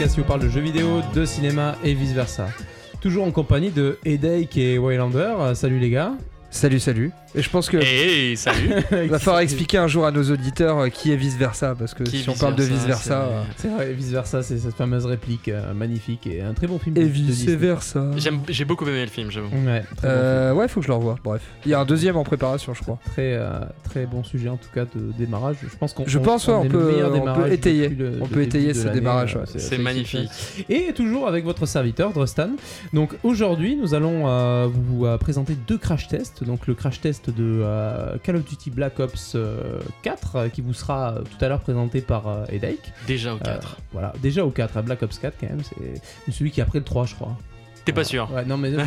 podcast qui vous parle de jeux vidéo, de cinéma et vice versa. Toujours en compagnie de Headache et Waylander. Euh, Salut les gars. Salut, salut. Et je pense que Hey, salut va falloir expliquer un jour à nos auditeurs euh, qui est vice versa, parce que Qui si on parle de vice vice-versa, versa. euh, C'est vrai, vice versa, c'est cette fameuse réplique euh, magnifique et un très bon film. Et vice versa. J'ai beaucoup aimé le film, j'avoue. Ouais, faut que je le revoie. Bref, il y a un deuxième en préparation, je crois. très, euh, très bon sujet en tout cas de démarrage. Je pense qu'on Je pense, ouais, on peut- on étayer. le- On peut étayer ce démarrage, euh, ouais. C'est magnifique. Et toujours avec votre serviteur Drostan. Donc aujourd'hui, nous allons vous présenter deux crash tests. Donc le crash test de euh, Call of Duty Black Ops euh, 4 euh, qui vous sera euh, tout à l'heure présenté par euh, Headache. Déjà au Euh, 4. voilà, déjà au 4, à Black Ops 4 quand même, c'est celui qui a après le 3 je crois. T'es pas sûr Ouais, non mais... non,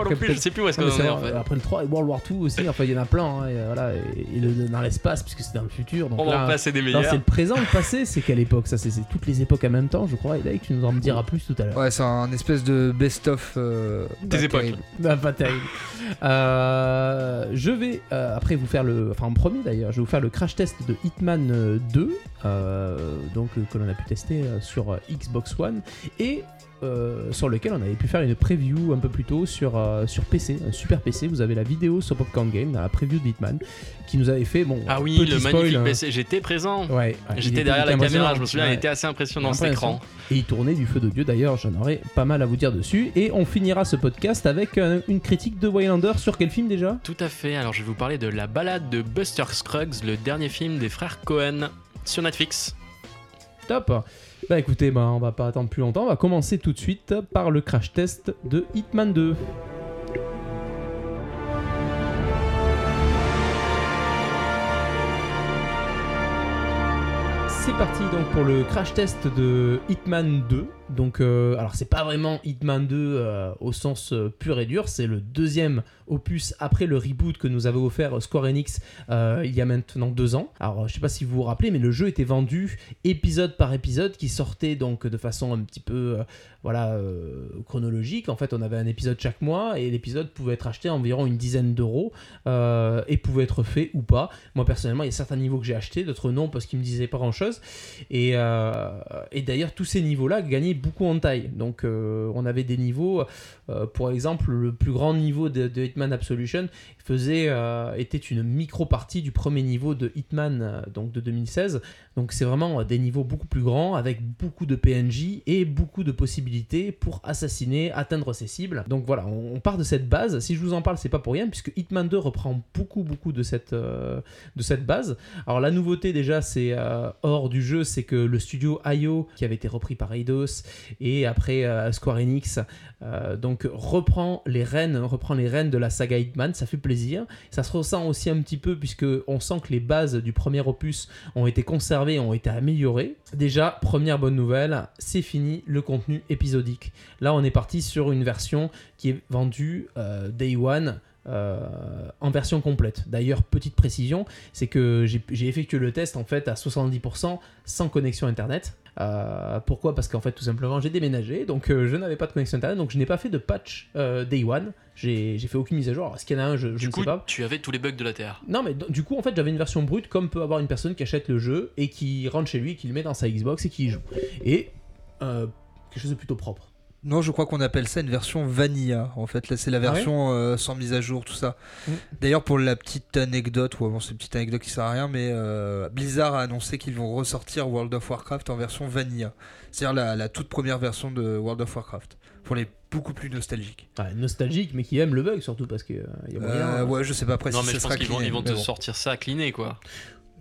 après, plus, je sais plus où est-ce qu'on est en vrai, fait. Après le 3 et World War 2 aussi, enfin il y en a plein, hein, et, voilà, et, et le- dans l'espace puisque c'est dans le futur. Donc On va là, en passer des non, c'est meilleurs. le présent, le passé, c'est quelle époque Ça, c'est toutes les époques en même temps, je crois. Et là, tu nous en diras plus tout à l'heure. Ouais, c'est un espèce de best-of. euh, Des époques. terrible. Ah, pas terrible. Euh, je vais euh, après vous faire le, enfin en premier d'ailleurs, je vais vous faire le crash test de Hitman euh, 2, euh, donc euh, que l'on a pu tester sur Xbox One et euh, sur lequel on avait pu faire une preview un peu plus tôt sur, euh, sur PC, un super PC. Vous avez la vidéo sur Popcorn Game, la preview de Hitman, qui nous avait fait bon. Ah oui, petit le spoil, magnifique hein. PC. J'étais présent. Ouais, J'étais derrière la caméra, je me souviens, Ouais. il était assez impressionnant cet écran. Et il tournait du feu de Dieu d'ailleurs, j'en aurais pas mal à vous dire dessus. Et on finira ce podcast avec une critique de Waylander sur quel film déjà? Tout à fait, alors je vais vous parler de La balade de Buster Scruggs, le dernier film des frères Cohen sur Netflix. Top Bah écoutez, bah, on va pas attendre plus longtemps, on va commencer tout de suite par le crash test de Hitman 2. C'est parti donc pour le crash test de Hitman 2. Donc, euh, alors c'est pas vraiment Hitman 2 euh, au sens euh, pur et dur, c'est le deuxième opus après le reboot que nous avait offert Square Enix il y a maintenant deux ans. Alors je sais pas si vous vous rappelez, mais le jeu était vendu épisode par épisode qui sortait donc de façon un petit peu voilà chronologique. En fait, on avait un épisode chaque mois et l'épisode pouvait être acheté à environ une dizaine d'euros et pouvait être fait ou pas. Moi personnellement, il y a certains niveaux que j'ai achetés, d'autres non parce qu'ils me disaient pas grand chose. Et, et d'ailleurs, tous ces niveaux-là gagnaient beaucoup en taille. Donc, euh, on avait des niveaux, euh, pour exemple, le plus grand niveau de, Hitman Absolution faisait, euh, était une micro-partie du premier niveau de Hitman euh, donc de 2016. Donc, c'est vraiment des niveaux beaucoup plus grands avec beaucoup de PNJ et beaucoup de possibilités pour assassiner, atteindre ses cibles. Donc, voilà, on, on part de cette base. Si je vous en parle, c'est pas pour rien, puisque Hitman 2 reprend beaucoup, beaucoup de cette, de cette base. Alors la nouveauté déjà, c'est hors du jeu, c'est que le studio IO, qui avait été repris par Eidos et après euh, Square Enix, euh, donc reprend les rênes, reprend les rênes de la saga Hitman. Ça fait plaisir. Ça se ressent aussi un petit peu puisque on sent que les bases du premier opus ont été conservées, ont été améliorées. Déjà, première bonne nouvelle, c'est fini le contenu épisodique. Là, on est parti sur une version qui est vendue euh, Day One. en version complète. D'ailleurs, petite précision, c'est que j'ai effectué le test en fait à 70% sans connexion internet. Euh, pourquoi? Parce qu'en fait, tout simplement, j'ai déménagé, donc euh, je n'avais pas de connexion internet, donc je n'ai pas fait de patch euh, day one. J'ai fait aucune mise à jour. Alors, est-ce qu'il y en a un Je, je Du ne coup, sais pas. tu avais tous les bugs de la Terre. Non, mais du coup, en fait, j'avais une version brute, comme peut avoir une personne qui achète le jeu et qui rentre chez lui, qui le met dans sa Xbox et qui y joue. Et quelque chose de plutôt propre. Non, je crois qu'on appelle ça une version vanilla. En fait, là, c'est la Ah ouais version euh, sans mise à jour, tout ça. Mm. D'ailleurs, pour la petite anecdote, ou bon, c'est une petite anecdote qui sert à rien, mais euh, Blizzard a annoncé qu'ils vont ressortir World of Warcraft en version vanilla. C'est-à-dire la, la toute première version de World of Warcraft. Pour les beaucoup plus nostalgiques. Ouais, nostalgique, mais qui aime le bug surtout parce qu'il y a moyen. Euh, ouais, je sais pas après non, si mais ça je sera pense qu'ils vont, ils vont te bon. sortir ça cleané quoi.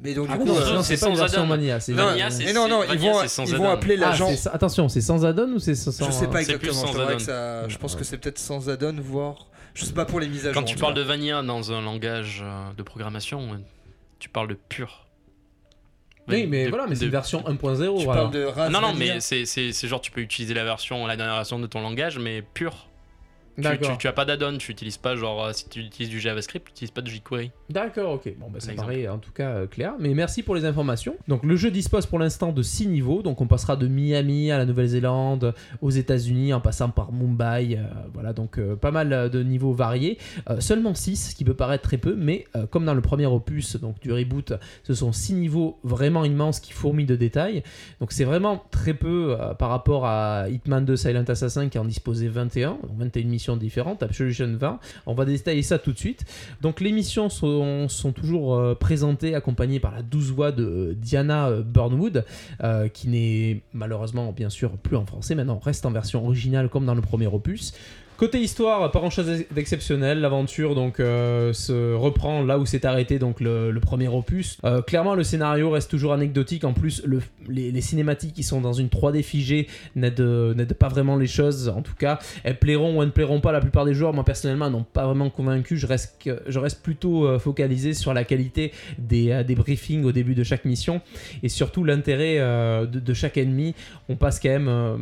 Mais donc, Ah du non, coup, non, euh, non, c'est pas une sans version add-on. mania, c'est non, mais non, non, ils vont, ils vont appeler Ah, l'agent. c'est- attention, c'est sans add-on ou c'est sans. Je sais pas C'est plus exactement. sans que ça- Je pense que c'est peut-être sans add-on, voire. Je sais pas pour les mises à jour. Quand tu parles de Vanilla dans un langage euh, de programmation, tu parles de pur. Oui, mais De- voilà, mais c'est une version 1.0. Tu voilà. parles de race Non, non, mais c'est c'est- c'est genre tu peux utiliser la version, la dernière version de ton langage, mais pur. Tu, tu, tu as pas d'add-on, tu utilises pas genre euh, si tu utilises du JavaScript, tu utilises pas de jQuery. D'accord, ok. Bon, bah, ça Exemple. paraît en tout cas euh, clair. Mais merci pour les informations. Donc, le jeu dispose pour l'instant de 6 niveaux. Donc, on passera de Miami à la Nouvelle-Zélande, aux États-Unis, en passant par Mumbai. euh, voilà, donc euh, pas mal de niveaux variés. Seulement 6, ce qui peut paraître très peu. Mais comme dans le premier opus donc, du reboot, ce sont 6 niveaux vraiment immenses qui fourmillent de détails. Donc, c'est vraiment très peu par rapport à Hitman 2 Silent Assassin qui en disposait 21. Donc, 21 missions différentes. Absolution 20. On va détailler ça tout de suite. Donc les missions sont, toujours euh, présentées accompagnées par la douce voix de euh, Diana euh, Burnwood, qui n'est malheureusement bien sûr plus en français, maintenant reste en version originale comme dans le premier opus. Côté histoire, pas grand chose d'exceptionnel. L'aventure donc euh, se reprend là où s'est arrêté donc le, premier opus. Euh, clairement, le scénario reste toujours anecdotique. En plus, le- les, cinématiques qui sont dans une 3D figée n'aident n'aident pas vraiment les choses. En tout cas, elles plairont ou elles ne plairont pas la plupart des joueurs. Moi personnellement, n'ont pas vraiment convaincu. Je reste, plutôt euh, focalisé sur la qualité des, euh, briefings au début de chaque mission et surtout l'intérêt euh, de, chaque ennemi. On passe quand même, euh,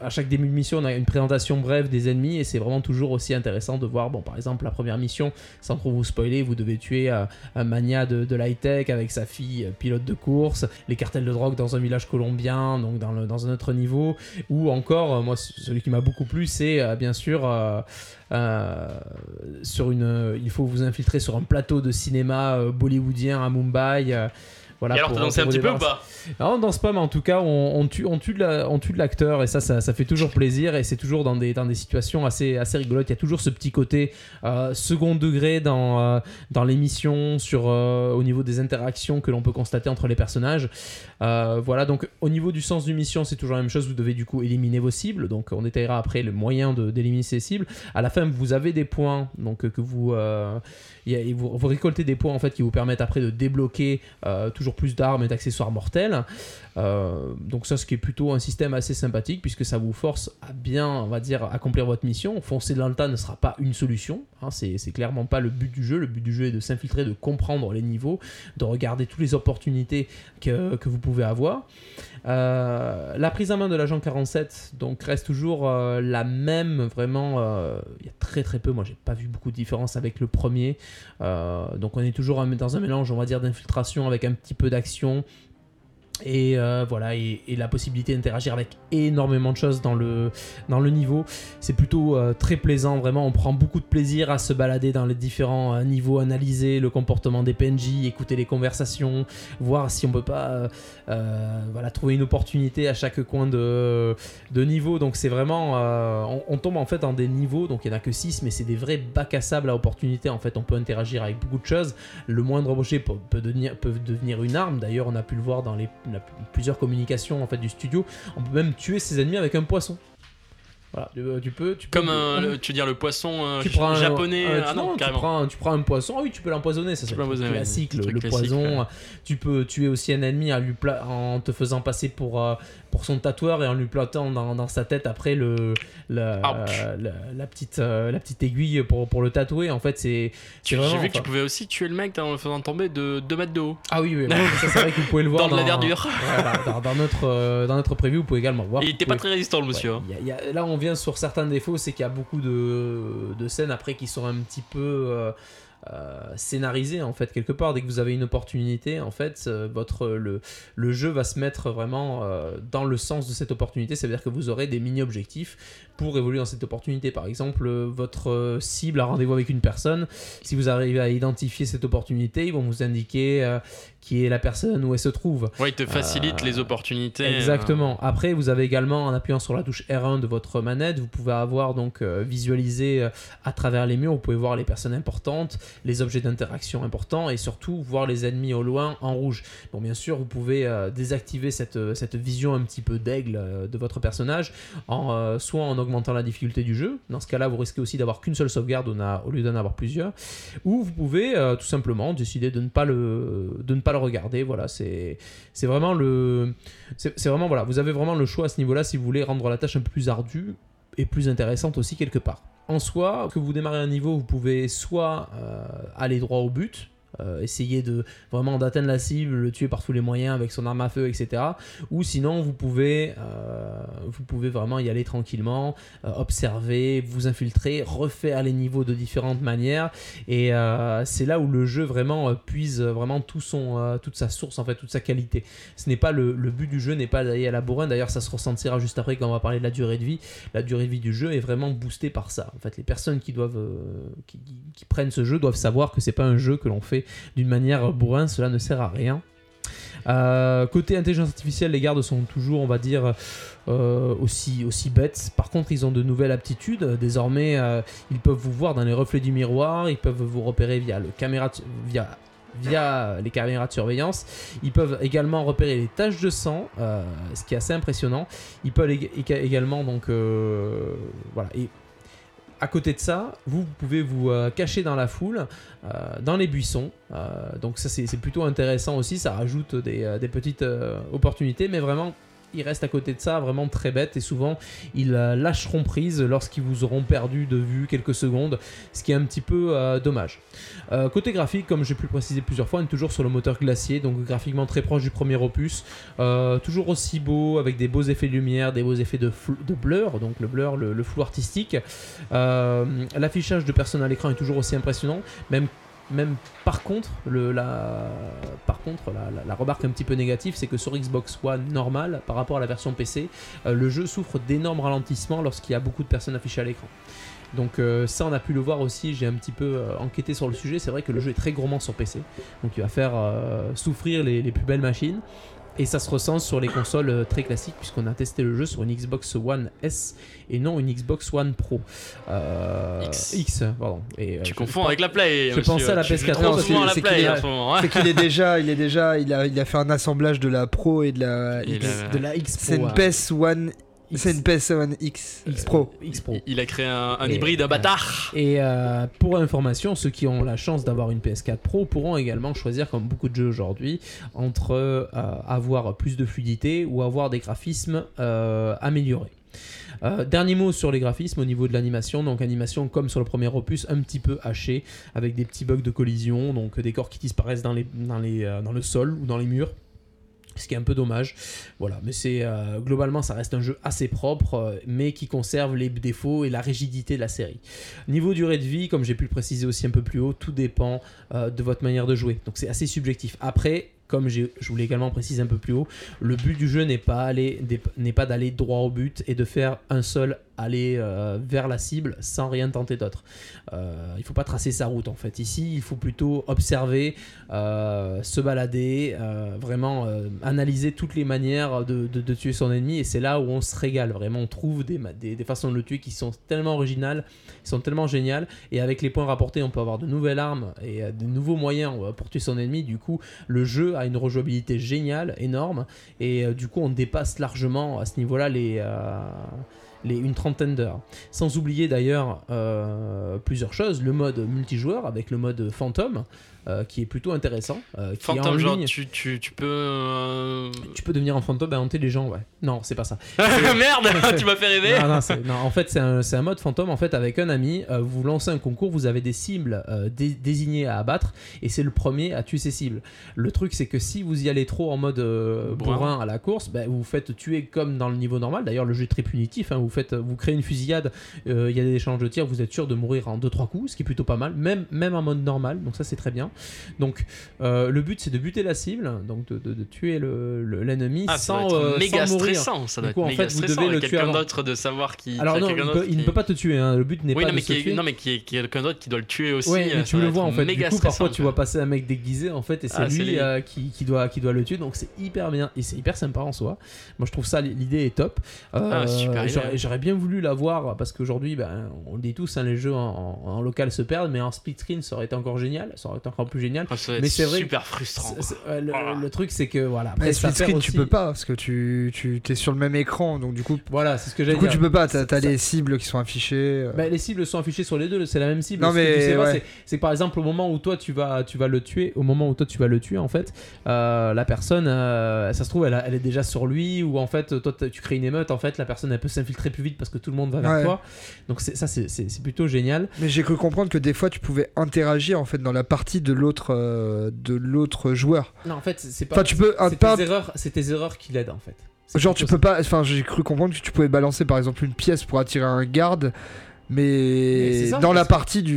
à chaque début de mission, on a une présentation brève des ennemis et c'est vraiment toujours aussi intéressant de voir. Bon, par exemple, la première mission, sans trop vous spoiler, vous devez tuer euh, un mania de, de l'high-tech avec sa fille euh, pilote de course, les cartels de drogue dans un village colombien, donc dans, dans un autre niveau, ou encore, euh, moi, celui qui m'a beaucoup plu, c'est bien sûr sur une, il faut vous infiltrer sur un plateau de cinéma bollywoodien à Mumbai. Voilà, Et alors, t'as dansé un petit peu ou pas non, on danse pas, mais en tout cas, on, on tue, on tue de la- l'acteur et ça, ça, ça fait toujours plaisir et c'est toujours dans des, dans des situations assez, assez rigolotes. Il y a toujours ce petit côté euh, second degré dans, euh, dans l'émission sur euh, au niveau des interactions que l'on peut constater entre les personnages. Euh, voilà, donc au niveau du sens du mission, c'est toujours la même chose. Vous devez du coup éliminer vos cibles. Donc on détaillera après le moyen d'éliminer ces cibles. À la fin, vous avez des points donc que vous, et vous, vous récoltez des points en fait qui vous permettent après de débloquer euh, plus d'armes et d'accessoires mortels. Euh, donc ça, ce qui est plutôt un système assez sympathique puisque ça vous force à bien, on va dire, accomplir votre mission. Foncer dans le tas ne sera pas une solution. hein, c'est clairement pas le but du jeu. Le but du jeu est de s'infiltrer, de comprendre les niveaux, de regarder toutes les opportunités que, vous pouvez avoir. Euh, la prise en main de l'agent 47 donc reste toujours euh, la même vraiment il y a très très peu moi j'ai pas vu beaucoup de différence avec le premier donc on est toujours dans un mélange on va dire d'infiltration avec un petit peu d'action et euh, voilà et, la possibilité d'interagir avec énormément de choses dans le dans le niveau. C'est plutôt euh, très plaisant vraiment. On prend beaucoup de plaisir à se balader dans les différents euh, niveaux analyser le comportement des PNJ écouter les conversations voir si on peut pas voilà trouver une opportunité à chaque coin de, de niveau. Donc c'est vraiment on, tombe en fait dans des niveaux. Donc il n'y en a que 6 mais c'est des vrais bacs à sable à opportunité en fait on peut interagir avec beaucoup de choses. Le moindre objet peut, peut devenir, peut devenir une arme. D'ailleurs on a pu le voir dans les, la- plusieurs communications en fait du studio on peut même tuer ses ennemis avec un poisson voilà tu, tu peux tu peux Comme un, le- tu veux dire le poisson euh, tu prends un- japonais un- Ah tu- non, tu prends, un- tu prends un poisson, ah oui, tu peux l'empoisonner, ça c'est classique, le, le classique, poison. ouais. Tu peux tuer aussi un ennemi en, lui en te faisant passer pour, euh, pour son tatoueur et en lui plantant dans, dans sa tête après le, la, Ouch. la, la petite, euh, la petite aiguille pour, pour le tatouer. En fait, c'est J'ai vu que tu pouvais aussi tuer le mec en le faisant tomber de 2 mètres de haut. Ah oui, oui, oui, ça c'est vrai que vous pouvez le voir Dans de la verdure. voilà, dans, dans notre, euh, dans notre preview, vous pouvez également voir. Il était pas très résistant le monsieur. Ouais, hein. il y a- il y a- là, on vient sur certains défauts, c'est qu'il y a beaucoup de, de scènes après qui sont un petit peu euh, scénarisées en fait quelque part. Dès que vous avez une opportunité, en fait, euh, votre le, le jeu va se mettre vraiment euh, dans le sens de cette opportunité. Ça veut dire que vous aurez des mini objectifs pour évoluer dans cette opportunité. Par exemple, euh, votre euh, cible a rendez-vous avec une personne. Si vous arrivez à identifier cette opportunité, ils vont vous indiquer euh, qui est la personne où elle se trouve. Ouais, il te facilite Euh, les opportunités. euh, Exactement. Après, vous avez également, en appuyant sur la touche R1 de votre manette, vous pouvez avoir donc visualisé à travers les murs, vous pouvez voir les personnes importantes, les objets d'interaction importants et surtout voir les ennemis au loin en rouge. Bon, bien sûr, vous pouvez désactiver cette, cette vision un petit peu d'aigle de votre personnage, en, soit en augmentant la difficulté du jeu. Dans ce cas-là, vous risquez aussi d'avoir qu'une seule sauvegarde au lieu d'en avoir plusieurs. Ou vous pouvez euh, tout simplement décider de ne pas le, de ne pas le regarder. Voilà, c'est vraiment le c'est vraiment voilà vous avez vraiment le choix à ce niveau là si vous voulez rendre la tâche un peu plus ardue et plus intéressante aussi quelque part en soi que vous démarrez un niveau vous pouvez soit euh, aller droit au but euh, essayer de vraiment d'atteindre la cible, le tuer par tous les moyens avec son arme à feu, etc. Ou sinon, vous pouvez, euh, vous pouvez vraiment y aller tranquillement, euh, observer, vous infiltrer, refaire les niveaux de différentes manières. Et c'est là où le jeu vraiment puise vraiment tout son, toute sa source, en fait, toute sa qualité. Ce n'est pas le, but du jeu n'est pas d'aller à la bourrin. D'ailleurs, ça se ressentira juste après quand on va parler de la durée de vie. La durée de vie du jeu est vraiment boostée par ça. En fait, les personnes qui doivent, qui prennent ce jeu doivent savoir que c'est pas un jeu que l'on fait d'une manière bourrin. Cela ne sert à rien. Euh, côté intelligence artificielle, les gardes sont toujours, on va dire, euh, aussi, aussi bêtes. Par contre, ils ont de nouvelles aptitudes. Désormais, euh, ils peuvent vous voir dans les reflets du miroir. Ils peuvent vous repérer via le caméra, via via les caméras de surveillance. Ils peuvent également repérer les taches de sang, ce qui est assez impressionnant. Ils peuvent ég- ég- également donc voilà à côté de ça, vous, pouvez vous euh, cacher dans la foule, euh, dans les buissons. Euh, donc ça c'est plutôt intéressant aussi, ça rajoute des, petites opportunités, mais vraiment ils restent à côté de ça vraiment très bêtes et souvent ils euh, lâcheront prise lorsqu'ils vous auront perdu de vue quelques secondes, ce qui est un petit peu euh, dommage. Euh, côté graphique, comme j'ai pu préciser plusieurs fois, on est toujours sur le moteur glacier, donc graphiquement très proche du premier opus, toujours aussi beau, avec des beaux effets de lumière, des beaux effets de, de blur, donc le blur, le, le flou artistique. L'affichage de personnes à l'écran est toujours aussi impressionnant, même même par contre, la, par contre la, la- remarque un petit peu négative, c'est que sur Xbox One normal, par rapport à la version PC, euh, le jeu souffre d'énormes ralentissements lorsqu'il y a beaucoup de personnes affichées à l'écran. Donc euh, ça, on a pu le voir aussi, j'ai un petit peu euh, enquêté sur le sujet, c'est vrai que le jeu est très gourmand sur PC, donc il va faire souffrir les plus belles machines. Et ça se ressent sur les consoles euh, très classiques, puisqu'on a testé le jeu sur une Xbox One S et non une Xbox One Pro. Euh, X. pardon. Et, euh, Tu je- confonds avec la Play. je monsieur. pensais à la Tu PS4. fais trop Non, souvent à la c'est qu'il est- en ce moment. hein. C'est qu'il est déjà, il est déjà, il a, il a fait un assemblage de la Pro et de la Et X. la- de la X Pro. C'est une. PS One, X- c'est une PS One X, X Pro. X Pro. Il a créé un, un Et- hybride, un bâtard. Et euh, pour information, ceux qui ont la chance d'avoir une PS4 Pro pourront également choisir, comme beaucoup de jeux aujourd'hui, entre euh, avoir plus de fluidité ou avoir des graphismes euh, améliorés. Euh, dernier mot sur les graphismes au niveau de l'animation. Donc animation comme sur le premier opus, un petit peu haché, avec des petits bugs de collision, donc des corps qui disparaissent dans, les, dans, les, euh, dans le sol ou dans les murs. Ce qui est un peu dommage. Voilà, mais c'est euh, globalement ça reste un jeu assez propre, euh, mais qui conserve les défauts et la rigidité de la série. Niveau durée de vie, comme j'ai pu le préciser aussi un peu plus haut, tout dépend euh, de votre manière de jouer. Donc c'est assez subjectif. Après, comme je voulais également préciser un peu plus haut, le but du jeu n'est pas, d'aller droit au but et de faire un seul aller euh, vers la cible sans rien tenter d'autre. Euh, il faut pas tracer sa route en fait. Ici, il faut plutôt observer, euh, se balader, vraiment analyser toutes les manières de, tuer son ennemi et c'est là où on se régale. Vraiment, on trouve des, des, façons de le tuer qui sont tellement originales, qui sont tellement géniales et avec les points rapportés, on peut avoir de nouvelles armes et de nouveaux moyens pour tuer son ennemi. Du coup, le jeu a une rejouabilité géniale, énorme et euh, du coup, on dépasse largement à ce niveau-là les. euh, une trentaine d'heures. Sans oublier d'ailleurs euh, plusieurs choses, le mode multijoueur avec le mode fantôme euh, qui est plutôt intéressant. euh, qui est en Fantôme, genre, ligne. tu, tu, tu peux. euh, Tu peux devenir un fantôme et hanter les gens, ouais. Non, c'est pas ça. Merde, tu m'as fait rêver. Non, non, en fait, c'est un, mode fantôme. En fait, avec un ami, euh, vous lancez un concours, vous avez des cibles dé- désignées à abattre, et c'est le premier à tuer ses cibles. Le truc, c'est que si vous y allez trop en mode Bourrin. à la course, ben, vous vous faites tuer comme dans le niveau normal. D'ailleurs, le jeu est très punitif. hein. Vous, faites, vous créez une fusillade, il y a des échanges de tirs, vous êtes sûr de mourir en 2-3 coups, ce qui est plutôt pas mal, même, même en mode normal. Donc, ça, c'est très bien. Donc, euh, le but, c'est de buter la cible, donc de, de- de tuer le- le- l'ennemi Ah, ça sans, être euh, méga sans mourir. stressant. Ça Du doit coup, être en méga fait, vous stressant. devez le tuer quelqu'un d'autre de savoir qui. Alors non, il peut, ne peut pas te tuer. hein. Le but n'est Oui, pas non, de mais se tuer. non, mais qui est- quelqu'un d'autre qui doit le tuer aussi. Ouais, euh, mais ça tu le vois en fait. Du coup, parfois tu vois passer un mec déguisé en fait, et c'est Ah, lui qui, doit, qui doit le tuer. Donc c'est hyper bien et c'est hyper sympa en soi. Moi je trouve ça, l'idée est top. Ah, j'aurais, bien voulu l'avoir parce qu'aujourd'hui, ben, on le dit tous, hein, les jeux en, local se perdent, mais en split screen ça aurait été encore génial. Ça aurait été encore plus génial. Ah, Mais c'est vrai super frustrant. C'est- c'est- ouais, le, Voilà. le truc c'est que voilà. Mais Après, ça screen, tu peux pas parce que tu, tu es sur le même écran, donc du coup, Voilà, c'est ce que du j'allais coup dire. tu peux pas. T'as ça- les cibles qui sont affichées. euh. Bah, les cibles sont affichées sur les deux, c'est la même cible. Non, Ce que mais tu sais pas, ouais. c'est- c'est que par exemple au moment où toi tu vas, tu vas le tuer, au moment où toi tu vas le tuer en fait, euh, la personne, euh, ça se trouve elle, a- elle est déjà sur lui ou en fait toi tu crées une émeute, en fait la personne elle peut s'infiltrer plus vite parce que tout le monde va vers Ouais. toi. Donc c'est- ça c'est- c'est c'est plutôt génial. Mais j'ai cru comprendre que des fois tu pouvais interagir en fait dans la partie de l'autre euh, de l'autre joueur. Non, en fait, c'est pas. Enfin, tu peux c'est pas- tes erreurs, qui l'aident en fait. Genre, tu peux pas. Enfin, j'ai cru comprendre que tu pouvais balancer par exemple une pièce pour attirer un garde, Mais mais c'est ça, dans la partie du.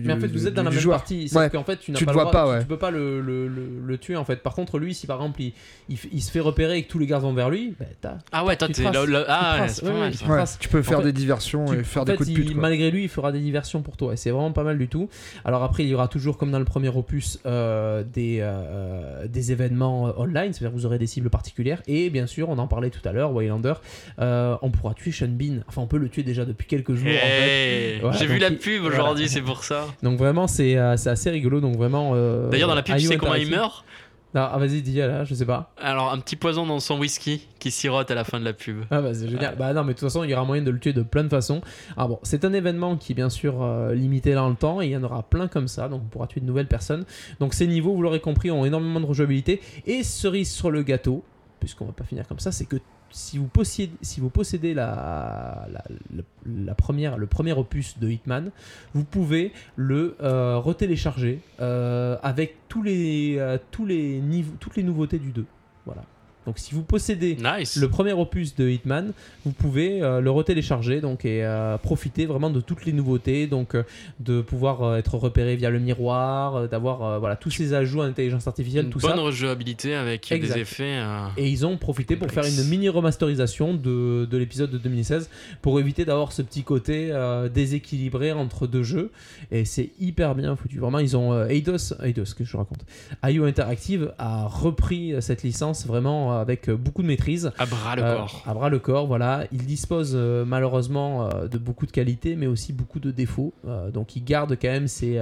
du- Mais en fait, vous êtes dans la même joueur. partie. Ouais. Qu'en fait, tu n'as Tu pas le vois le droit, pas, tu- ouais. tu peux pas le, le- le- le tuer en fait. Par contre, lui, si par exemple il, il, se fait repérer et que tous les gardes vont vers lui, bah, t'as. Ah ouais, toi, Tu traces, Ah ouais, c'est mal peux faire fait, des diversions Tu- et faire en des fait, coups de pute. il- malgré lui, il fera des diversions pour toi. Et c'est vraiment pas mal du tout. Alors après, il y aura toujours, comme dans le premier opus, euh, des, euh, des événements online. C'est-à-dire que vous aurez des cibles particulières. Et bien sûr, on en parlait tout à l'heure, Waylander, euh, on pourra tuer Sean Bean. Enfin, on peut le tuer déjà depuis quelques jours. en fait. J'ai vu la pub aujourd'hui, c'est pour ça. Donc vraiment, c'est euh, assez rigolo. Donc vraiment. euh, D'ailleurs, dans la pub, tu sais comment il meurt Ah, vas-y, dis là, je sais pas. Alors, un petit poison dans son whisky qui sirote à la fin de la pub. Ah bah c'est génial. Bah non mais de toute façon il y aura moyen de le tuer de plein de façons. Ah bon, c'est un événement qui est bien sûr euh, limité dans le temps et il y en aura plein comme ça, donc on pourra tuer de nouvelles personnes. Donc ces niveaux, vous l'aurez compris, ont énormément de rejouabilité. Et cerise sur le gâteau, puisqu'on va pas finir comme ça, c'est que si vous possédez, si vous possédez la, la, première, le premier opus de Hitman, vous pouvez le euh, retélécharger euh, avec tous les, euh, tous les niveaux, toutes les nouveautés du 2. Voilà. Donc si vous possédez Nice. le premier opus de Hitman, vous pouvez euh, le retélécharger donc, et euh, profiter vraiment de toutes les nouveautés, donc euh, de pouvoir euh, être repéré via le miroir, d'avoir voilà, tous ces ajouts en intelligence artificielle, Une tout bonne ça. rejouabilité avec Exact. des effets. Et ils ont profité pour faire une mini remasterisation de, de l'épisode de 2016 pour éviter d'avoir ce petit côté déséquilibré entre deux jeux. Et c'est hyper bien foutu. Vraiment, ils ont Eidos, Eidos, que je raconte. IO Interactive a repris cette licence vraiment euh, avec euh, beaucoup de maîtrise. à bras le Euh, corps. à bras le corps, voilà. Il dispose malheureusement de beaucoup de qualités, mais aussi beaucoup de défauts. Donc il garde quand même ses,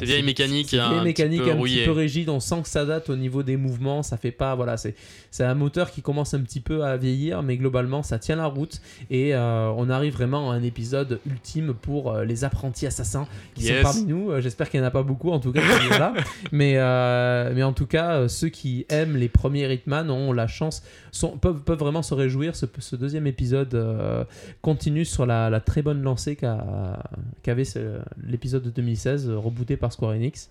vieilles mécaniques, ses un vieilles petit peu un petit peu rigides. On sent que ça date au niveau des mouvements. Ça fait pas, voilà, c'est un moteur qui commence un petit peu à vieillir, mais globalement ça tient la route. Et on arrive vraiment à un épisode ultime pour les apprentis assassins qui Yes. sont parmi nous. J'espère qu'il n'y en a pas beaucoup en tout cas. voilà. mais, euh, mais en tout cas, ceux qui aiment les premiers Hitman ont la chance, sont, peuvent, peuvent vraiment se réjouir. Ce, ce deuxième épisode euh, continue sur la, la très bonne lancée qu'a- qu'avait l'épisode de 2016, euh, rebooté par Square Enix.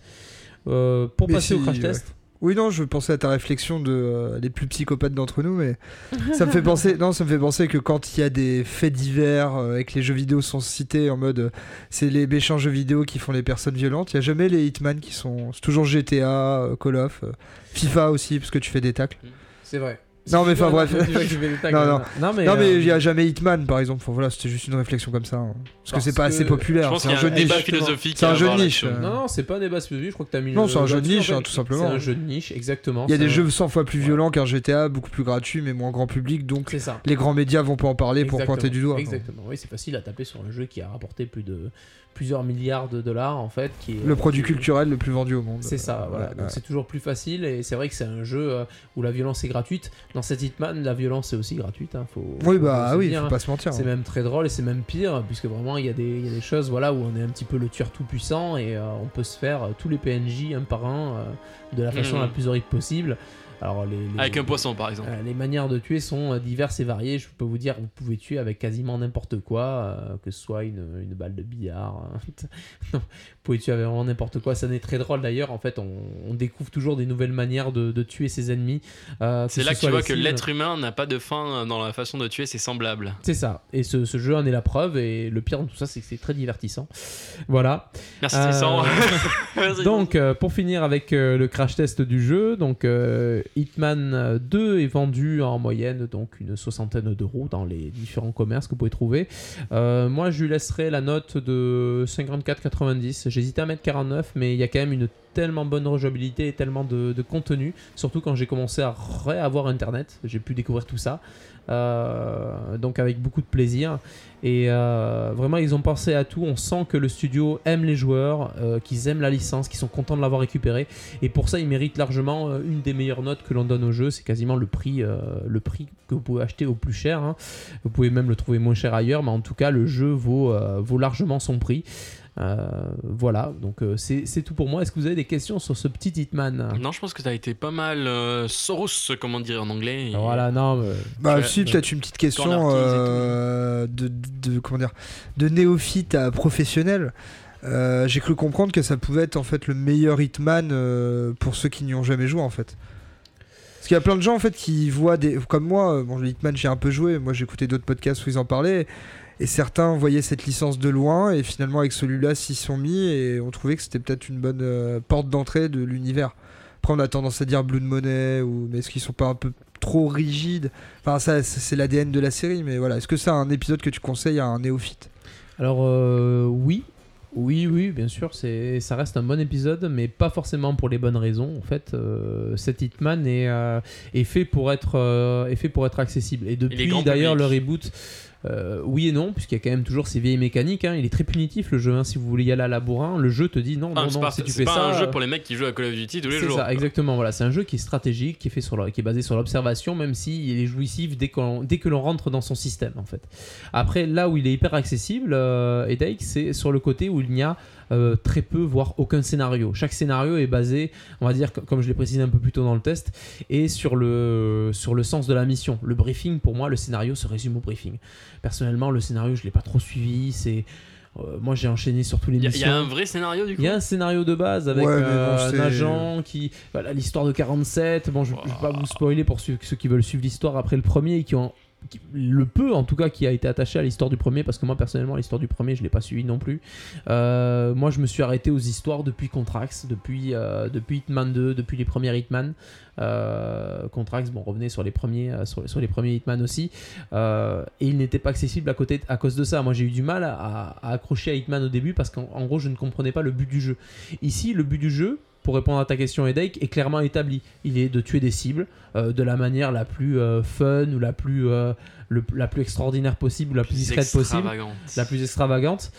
Euh, pour Mais passer au crash ouais. test. Oui, non, je pensais à ta réflexion de euh, les plus psychopathes d'entre nous, mais ça me fait penser. Non, ça me fait penser que quand il y a des faits divers euh, et que les jeux vidéo sont cités en mode euh, c'est les méchants jeux vidéo qui font les personnes violentes, il y a jamais les Hitman qui sont. C'est toujours GTA, euh, Call of, euh, FIFA aussi parce que tu fais des tacles. C'est vrai. Non, mais enfin, bref. Non, non. non, mais, non, mais euh, il y a jamais Hitman par exemple. Enfin, voilà, c'était juste une réflexion comme ça. hein. Parce que c'est pas que assez Je populaire. C'est un jeu de niche. philosophique. C'est un jeu de niche, euh. Non, non, c'est pas un débat spécifique, je crois que t'as mis Non, le- c'est un jeu de niche, hein, tout simplement. C'est un jeu de niche, exactement. Il y a des un- jeux 100 fois plus Ouais. violents qu'un GTA, beaucoup plus gratuits, mais moins grand public, donc les grands médias vont pas en parler pour pointer du doigt. Exactement. Oui, c'est facile à taper sur un jeu qui a rapporté plus de plusieurs milliards de dollars en fait. Qui est, Le produit culturel le plus vendu au monde. C'est ça, voilà. ouais, c'est toujours plus facile et c'est vrai que c'est un jeu euh, où la violence est gratuite. Dans cet Hitman, la violence est aussi gratuite. hein, faut, Oui, faut bah se oui, dire, faut hein. pas se mentir. C'est hein. même très drôle et c'est même pire puisque vraiment il y, a des- il y a des choses voilà, où on est un petit peu le tueur tout puissant et euh, on peut se faire euh, tous les PNJ un par un euh, de la façon Mhm. la plus horrible possible. Alors les, les- Avec un poisson, par exemple. euh, les manières de tuer sont euh, diverses et variées. Je peux vous dire, vous pouvez tuer avec quasiment n'importe quoi, euh, que ce soit une, une balle de billard. non, vous pouvez tuer avec vraiment n'importe quoi. Ça n'est très drôle d'ailleurs. En fait, on, on découvre toujours des nouvelles manières de, de tuer ses ennemis. euh, C'est ce là que tu vois que l'être humain n'a pas de fin dans la façon de tuer ses semblables. C'est ça. Et ce, ce jeu en est la preuve. Et le pire dans tout ça, c'est que c'est très divertissant. Voilà. Merci Euh, Tristan. Donc, pour finir avec le crash test du jeu, donc Hitman 2 est vendu en moyenne donc une soixantaine d'euros dans les différents commerces que vous pouvez trouver. Euh, moi, je lui laisserai la note de 54,90. J'hésitais à mettre 49, mais il y a quand même une tellement bonne rejouabilité et tellement de, contenu, surtout quand j'ai commencé à réavoir Internet. J'ai pu découvrir tout ça. Euh, donc avec beaucoup de plaisir et euh, vraiment ils ont pensé à tout on sent que le studio aime les joueurs euh, qu'ils aiment la licence qu'ils sont contents de l'avoir récupéré et pour ça ils méritent largement une des meilleures notes que l'on donne au jeu c'est quasiment le prix le prix que vous pouvez acheter au plus cher hein. vous pouvez même le trouver moins cher ailleurs mais en tout cas le jeu vaut, vaut largement son prix voilà donc euh, c'est c'est tout pour moi est-ce que vous avez des questions sur ce petit Hitman? Non, je pense que t'as été pas mal euh, Soros, comment dire en anglais. et- voilà non mais- Bah, si, peut-être une petite question euh, de, de, comment dire, de néophyte à professionnel. euh, j'ai cru comprendre que ça pouvait être en fait le meilleur Hitman euh, pour ceux qui n'y ont jamais joué en fait. Parce qu'il y a plein de gens en fait qui voient des. Comme moi, euh, bon, le Hitman j'ai un peu joué, moi j'ai écouté d'autres podcasts où ils en parlaient. Et certains voyaient cette licence de loin et finalement avec celui-là s'y sont mis et ont trouvé que c'était peut-être une bonne euh, porte d'entrée de l'univers. Après on a tendance à dire Blood Money ou mais est-ce qu'ils sont pas un peu trop rigides? Enfin ça c'est- l'ADN de la série mais voilà. Est-ce que c'est un épisode que tu conseilles à un néophyte? Alors euh, oui, oui, oui, bien sûr, c'est, ça reste un bon épisode, mais pas forcément pour les bonnes raisons. En fait, euh, cet Hitman est, euh, est fait pour être, euh, est fait pour être accessible. Et depuis d'ailleurs le reboot. Euh, oui et non, puisqu'il y a quand même toujours ces vieilles mécaniques. hein. Il est très punitif le jeu. hein. Si vous voulez y aller à la bourrin, le jeu te dit non, Ah, non, c'est non. pas, si tu fais pas ça, un jeu euh, pour les mecs qui jouent à Call of Duty tous les c'est jours. ça, exactement. Voilà, c'est un jeu qui est stratégique, qui est fait sur qui est basé sur l'observation, même s'il est jouissif dès, qu'on- dès que l'on rentre dans son système, en fait. Après, là où il est hyper accessible, euh, c'est sur le côté où il n'y a euh, très peu, voire aucun scénario. Chaque scénario est basé, on va dire, co- comme je l'ai précisé un peu plus tôt dans le test, et sur le, sur le sens de la mission. Le briefing, pour moi, le scénario se résume au briefing. Personnellement, le scénario, je l'ai pas trop suivi. C'est euh, moi, j'ai enchaîné sur tous les Il y, a- il missions. y a un vrai scénario du coup Il y a un scénario de base avec Ouais, euh, bon, un agent qui. Voilà, l'histoire de 47. Bon, je ne vais pas vous spoiler pour ceux, ceux qui veulent suivre l'histoire après le premier et qui ont. Le peu en tout cas qui a été attaché à l'histoire du premier parce que moi personnellement l'histoire du premier je l'ai pas suivi non plus. Euh, moi je me suis arrêté aux histoires depuis Contrax depuis, euh, depuis Hitman 2 depuis les premiers Hitman. Euh, Contrax bon revenez sur les premiers sur, les premiers Hitman aussi. Et il n'était pas accessible à côté à cause de ça. Moi j'ai eu du mal à, accrocher à Hitman au début parce qu'en en gros je ne comprenais pas le but du jeu. Ici, le but du jeu, pour répondre à ta question, Headache, est clairement établi. Il est de tuer des cibles euh, de la manière la plus euh, fun ou la plus, euh, le- la plus extraordinaire possible ou la plus discrète possible extravagante. la plus extravagante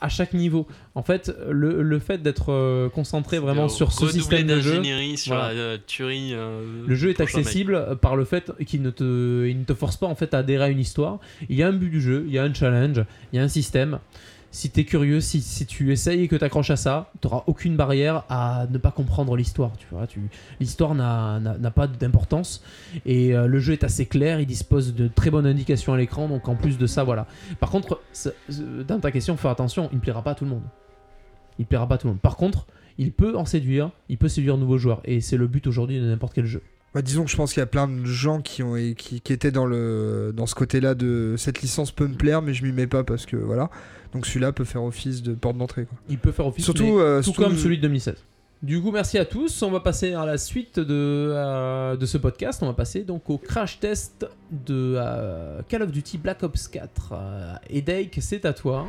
à chaque niveau. En fait, le, le fait d'être concentré vraiment sur ce système de jeu, sur Voilà. la tuerie. le jeu est mec. accessible par le fait qu'il ne te, il ne te force pas en fait à adhérer à une histoire. Il y a un but du jeu, il y a un challenge, il y a un système. Si tu es curieux, si, tu essayes et que tu accroches à ça, tu n'auras aucune barrière à ne pas comprendre l'histoire. Tu vois, l'histoire n'a, pas d'importance et euh, le jeu est assez clair. Il dispose de très bonnes indications à l'écran. Donc en plus de ça, voilà. Par contre, euh, dans ta question, faut faire attention. Il ne plaira pas à tout le monde. Il plaira pas à tout le monde. Par contre, il peut en séduire. Il peut séduire de nouveaux joueurs et c'est le but aujourd'hui de n'importe quel jeu. Bah, disons que je pense qu'il y a plein de gens qui, ont, qui, qui étaient dans, le, dans ce côté-là de cette licence peut me plaire, mais je m'y mets pas parce que voilà. Donc celui-là peut faire office de porte d'entrée. quoi. Il peut faire office. Surtout, mais euh, tout surtout- comme celui de 2016. Du coup, merci à tous. On va passer à la suite de, euh, de ce podcast. On va passer donc au crash test de euh, Call of Duty Black Ops 4. Euh, c'est à toi.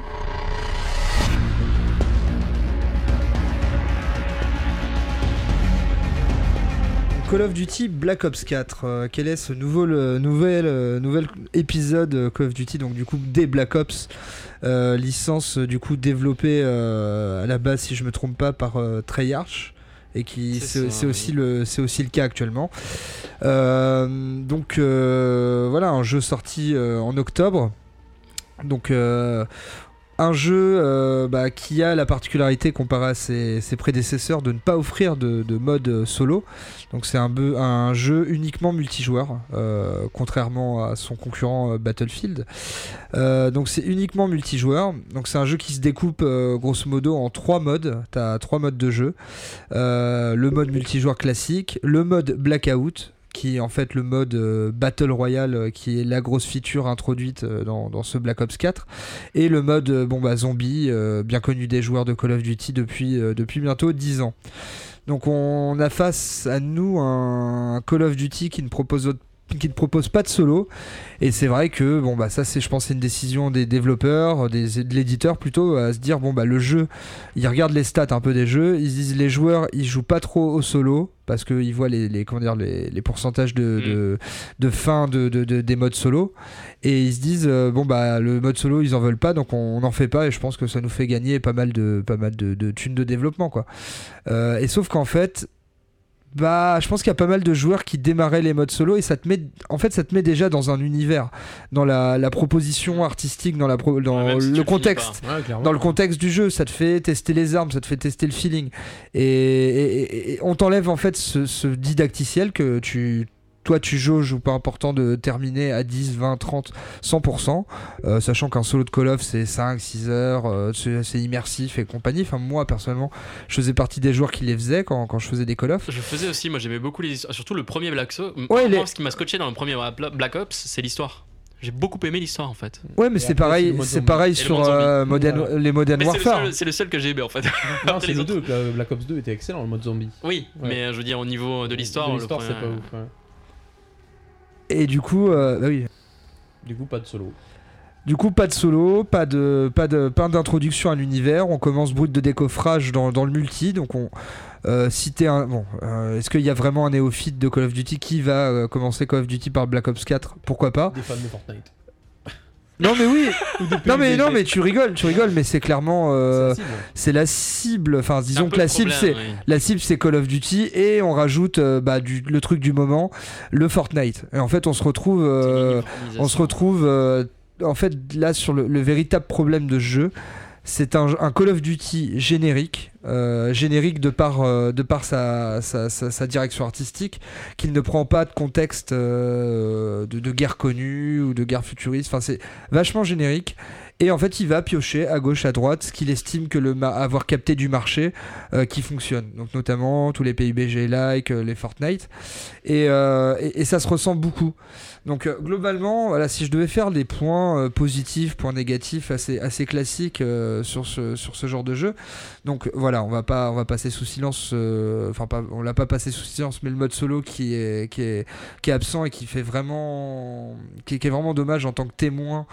Call of Duty Black Ops 4. euh, quel est ce nouveau, le, nouvel, euh, nouvel épisode euh, Call of Duty Donc du coup des Black Ops, euh, licence du coup développée à la base si je me trompe pas par Treyarch et qui C'est aussi le c'est aussi le cas actuellement. Donc voilà un jeu sorti en octobre. Donc euh, un jeu euh, bah, qui a la particularité comparé à ses, prédécesseurs de ne pas offrir de, de mode euh, solo. Donc c'est un, un jeu uniquement multijoueur, euh, contrairement à son concurrent Battlefield. Donc c'est uniquement multijoueur. Donc c'est un jeu qui se découpe grosso modo en trois modes. Tu as trois modes de jeu. Le mode multijoueur classique, le mode Blackout qui est en fait le mode euh, Battle Royale euh, qui est la grosse feature introduite euh, dans, dans ce Black Ops 4 et le mode bon bah zombie bien connu des joueurs de Call of Duty depuis, depuis bientôt 10 ans. Donc on a face à nous un Call of Duty qui ne propose autre- qui ne propose pas de solo. Et c'est vrai que bon bah ça c'est je pense c'est une décision des développeurs des, de l'éditeur plutôt à se dire bon bah le jeu ils regardent les stats un peu des jeux ils se disent les joueurs ils jouent pas trop au solo parce qu'ils voient les, les comment dire les, les pourcentages de, Mm. de, de fin de, de- de- des modes solo. Et ils se disent euh, bon bah le mode solo ils en veulent pas donc on n'en fait pas et je pense que ça nous fait gagner pas mal de pas mal de, de thunes de développement quoi. Euh, et sauf qu'en fait bah je pense qu'il y a pas mal de joueurs qui démarraient les modes solo et ça te met en fait ça te met déjà dans un univers dans la, la proposition artistique dans la pro- dans Ouais, même si tu le contexte. Ouais, dans le contexte du jeu, ça te fait tester les armes, ça te fait tester le feeling. Et, et- et- et on t'enlève en fait ce, ce didacticiel que tu toi tu jauges ou pas important de terminer à 10, 20, 30, 100%, euh, sachant qu'un solo de Call of c'est 5, 6 heures, euh, c'est immersif et compagnie. Enfin, moi personnellement, je faisais partie des joueurs qui les faisaient quand, quand je faisais des Call of. Je faisais aussi, moi j'aimais beaucoup les histoires, surtout le premier Black Ops. Ouais, les- ce qui m'a scotché dans le premier Black Ops, c'est l'histoire. J'ai beaucoup aimé l'histoire en fait. Ouais, mais c'est pareil, c'est pareil sur euh, Modern- Voilà. les Modern Mais c'est le, Warfare. seul- c'est le seul que j'ai aimé en fait. Non, Après c'est les le autres. 2, que Black Ops 2 était excellent, le mode zombie. Oui, Ouais. mais euh, je veux dire au niveau de l'histoire. L'histoire, c'est pas ouf. ouais. Et du coup, euh, bah oui. Du coup, pas de solo. Du coup, pas de solo, pas de, pas de, pas d'introduction à l'univers. On commence brut de décoffrage dans, dans le multi. Donc, on euh, citer un. Bon, euh, est-ce qu'il y a vraiment un néophyte de Call of Duty qui va euh, commencer Call of Duty par Black Ops 4 Pourquoi pas? Des fans de Fortnite. Non, mais oui. Non, mais PUBG. non, mais tu rigoles, tu rigoles, mais c'est clairement, euh, C'est la cible. c'est la cible. Enfin, disons que la le cible, c'est oui. la cible c'est Call of Duty et on rajoute euh, bah, du, le truc du moment, le Fortnite. Et en fait, on se retrouve. euh, on se retrouve euh, en fait là sur le, le véritable problème de ce jeu. C'est un, un Call of Duty générique, euh, générique de par, euh, de par sa, sa, direction artistique, qu'il ne prend pas de contexte euh, de, guerre connue ou de guerre futuriste. Enfin, c'est vachement générique. Et en fait, il va piocher à gauche, à droite, ce qu'il estime que le avoir capté du marché qui fonctionne. Donc notamment tous les PUBG like, les Fortnite. Et, et, ça se ressent beaucoup. Donc globalement, voilà, si je devais faire des points positifs, points négatifs assez, assez classiques sur, ce, sur ce genre de jeu, donc voilà, on va pas passer sous silence, euh, on l'a pas passé sous silence, mais le mode solo qui est absent et qui fait vraiment est- vraiment dommage en tant que témoin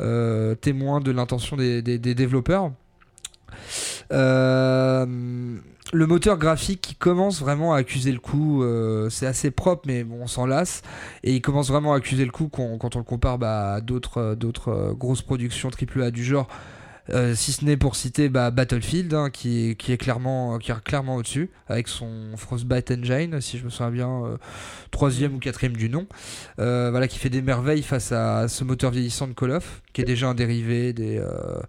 euh, de l'intention des, développeurs. Euh, le moteur graphique qui commence vraiment à accuser le coup, c'est assez propre, mais on s'en lasse. Et il commence vraiment à accuser le coup quand, on le compare bah, à d'autres d'autres grosses productions AAA du genre. Euh, si ce n'est pour citer bah, Battlefield, hein, qui, est- clairement, est clairement au-dessus, avec son Frostbite Engine, si je me souviens bien, euh, troisième ou quatrième du nom, Euh, voilà, qui fait des merveilles face à ce moteur vieillissant de Call of, qui est déjà un dérivé des, euh,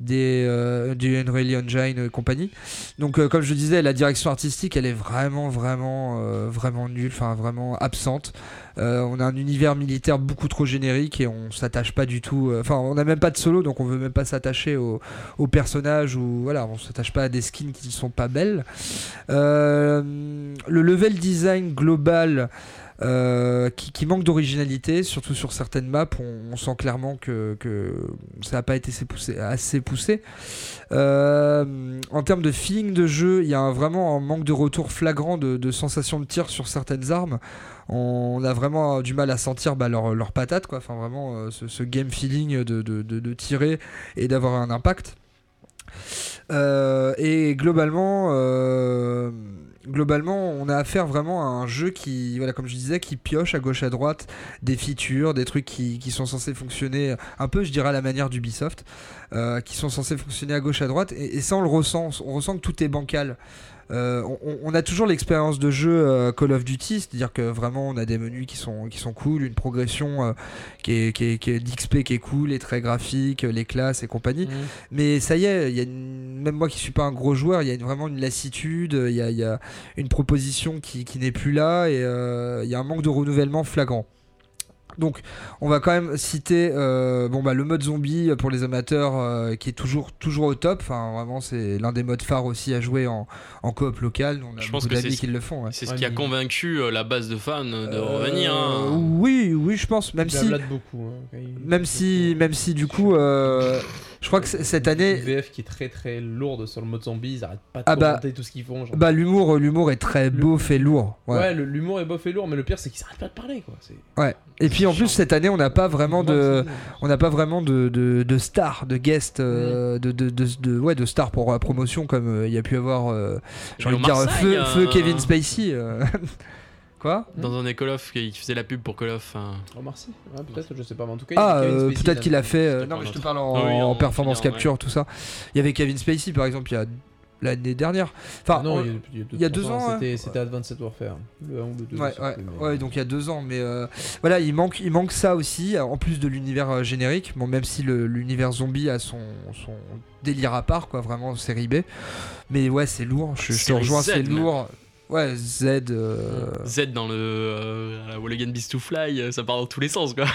des, euh, du Unreal Engine et compagnie. Donc, euh, comme je disais, la direction artistique, elle est vraiment, vraiment, euh, vraiment nulle, enfin vraiment absente. Euh, on a un univers militaire beaucoup trop générique et on s'attache pas du tout. euh, Enfin, on n'a même pas de solo, donc on veut même pas s'attacher aux, aux personnages ou voilà, on s'attache pas à des skins qui ne sont pas belles. Euh, le level design global. Euh, qui, manque d'originalité, surtout sur certaines maps, on, sent clairement que, ça n'a pas été assez poussé. Euh, en termes de feeling de jeu, il y a vraiment un manque de retour flagrant de, sensations de tir sur certaines armes. On a vraiment du mal à sentir bah, leur, patate, quoi. Enfin, vraiment euh, ce, game feeling de, tirer et d'avoir un impact. Et globalement, globalement, on a affaire vraiment à un jeu qui, voilà, comme je disais, qui pioche à gauche à droite des features, des trucs qui, sont censés fonctionner un peu, je dirais, à la manière d'Ubisoft, euh, qui sont censés fonctionner à gauche à droite. Et ça, on le ressent. On ressent que tout est bancal. Euh, on, on a toujours l'expérience de jeu euh, Call of Duty, c'est-à-dire que vraiment on a des menus qui sont, qui sont cool, une progression euh, qui est, qui est, qui est d'XP qui est cool, et très graphique, les classes et compagnie. Mmh. Mais ça y est, y a une- même moi qui suis pas un gros joueur, il y a une- vraiment une lassitude, il y a, y a une proposition qui, qui n'est plus là et il y a un manque de renouvellement flagrant. Donc, on va quand même citer euh, bon, bah, le mode zombie pour les amateurs euh, qui est toujours, toujours au top. Enfin, vraiment, c'est l'un des modes phares aussi à jouer en, en coop local. On a Je pense beaucoup que c'est- qui le font. ouais. C'est ce Ouais, qui a mais- convaincu euh, la base de fans de Euh, revenir. hein. Oui, oui, je pense. Même Il si, beaucoup. hein, même si, même si du coup, euh, je crois que cette année, Une VF qui est très très lourde sur le mode zombie, ils arrêtent pas de Ah bah- commenter tout ce qu'ils font. genre. bah, l'humour, l'humour est très beauf et lourd. ouais, Ouais. l'humour est bof et lourd, mais le pire c'est qu'ils arrêtent pas de parler quoi. C'est Et puis en plus cette année, on n'a pas vraiment de, on n'a pas vraiment de, de, de stars, de guests, euh, de, de, de, de- ouais, de stars pour la promotion comme euh, il y a pu avoir, euh, j'ai envie de dire euh, feu Kevin Spacey. Quoi Dans un des Call of qui faisait la pub pour Call of. hein. Oh, merci. Ouais, peut-être, je sais pas, mais en tout cas. Ah, il y a Kevin euh, Spacey, peut-être qu'il a fait. euh, non, mais je te parle en, Ah oui, en en performance capture, tout ça. Il y avait Kevin Spacey par exemple, il y a l'année dernière. Enfin, non, on- il y a, il y a il y a trois deux ans, C'était ouais. c'était Advanced Warfare. Le 1 ou le 2. Ouais, ouais, ouais, donc il y a deux ans, mais euh, voilà, il manque, il manque ça aussi, en plus de l'univers euh, générique. Bon, même si le- l'univers zombie a son, son délire à part, quoi, vraiment série B. Mais ouais, c'est lourd. Je, je te Série rejoins, Z, c'est même. lourd. Ouais, Z. euh, Z dans le euh, Wall Again Beast to Fly, euh, ça part dans tous les sens quoi.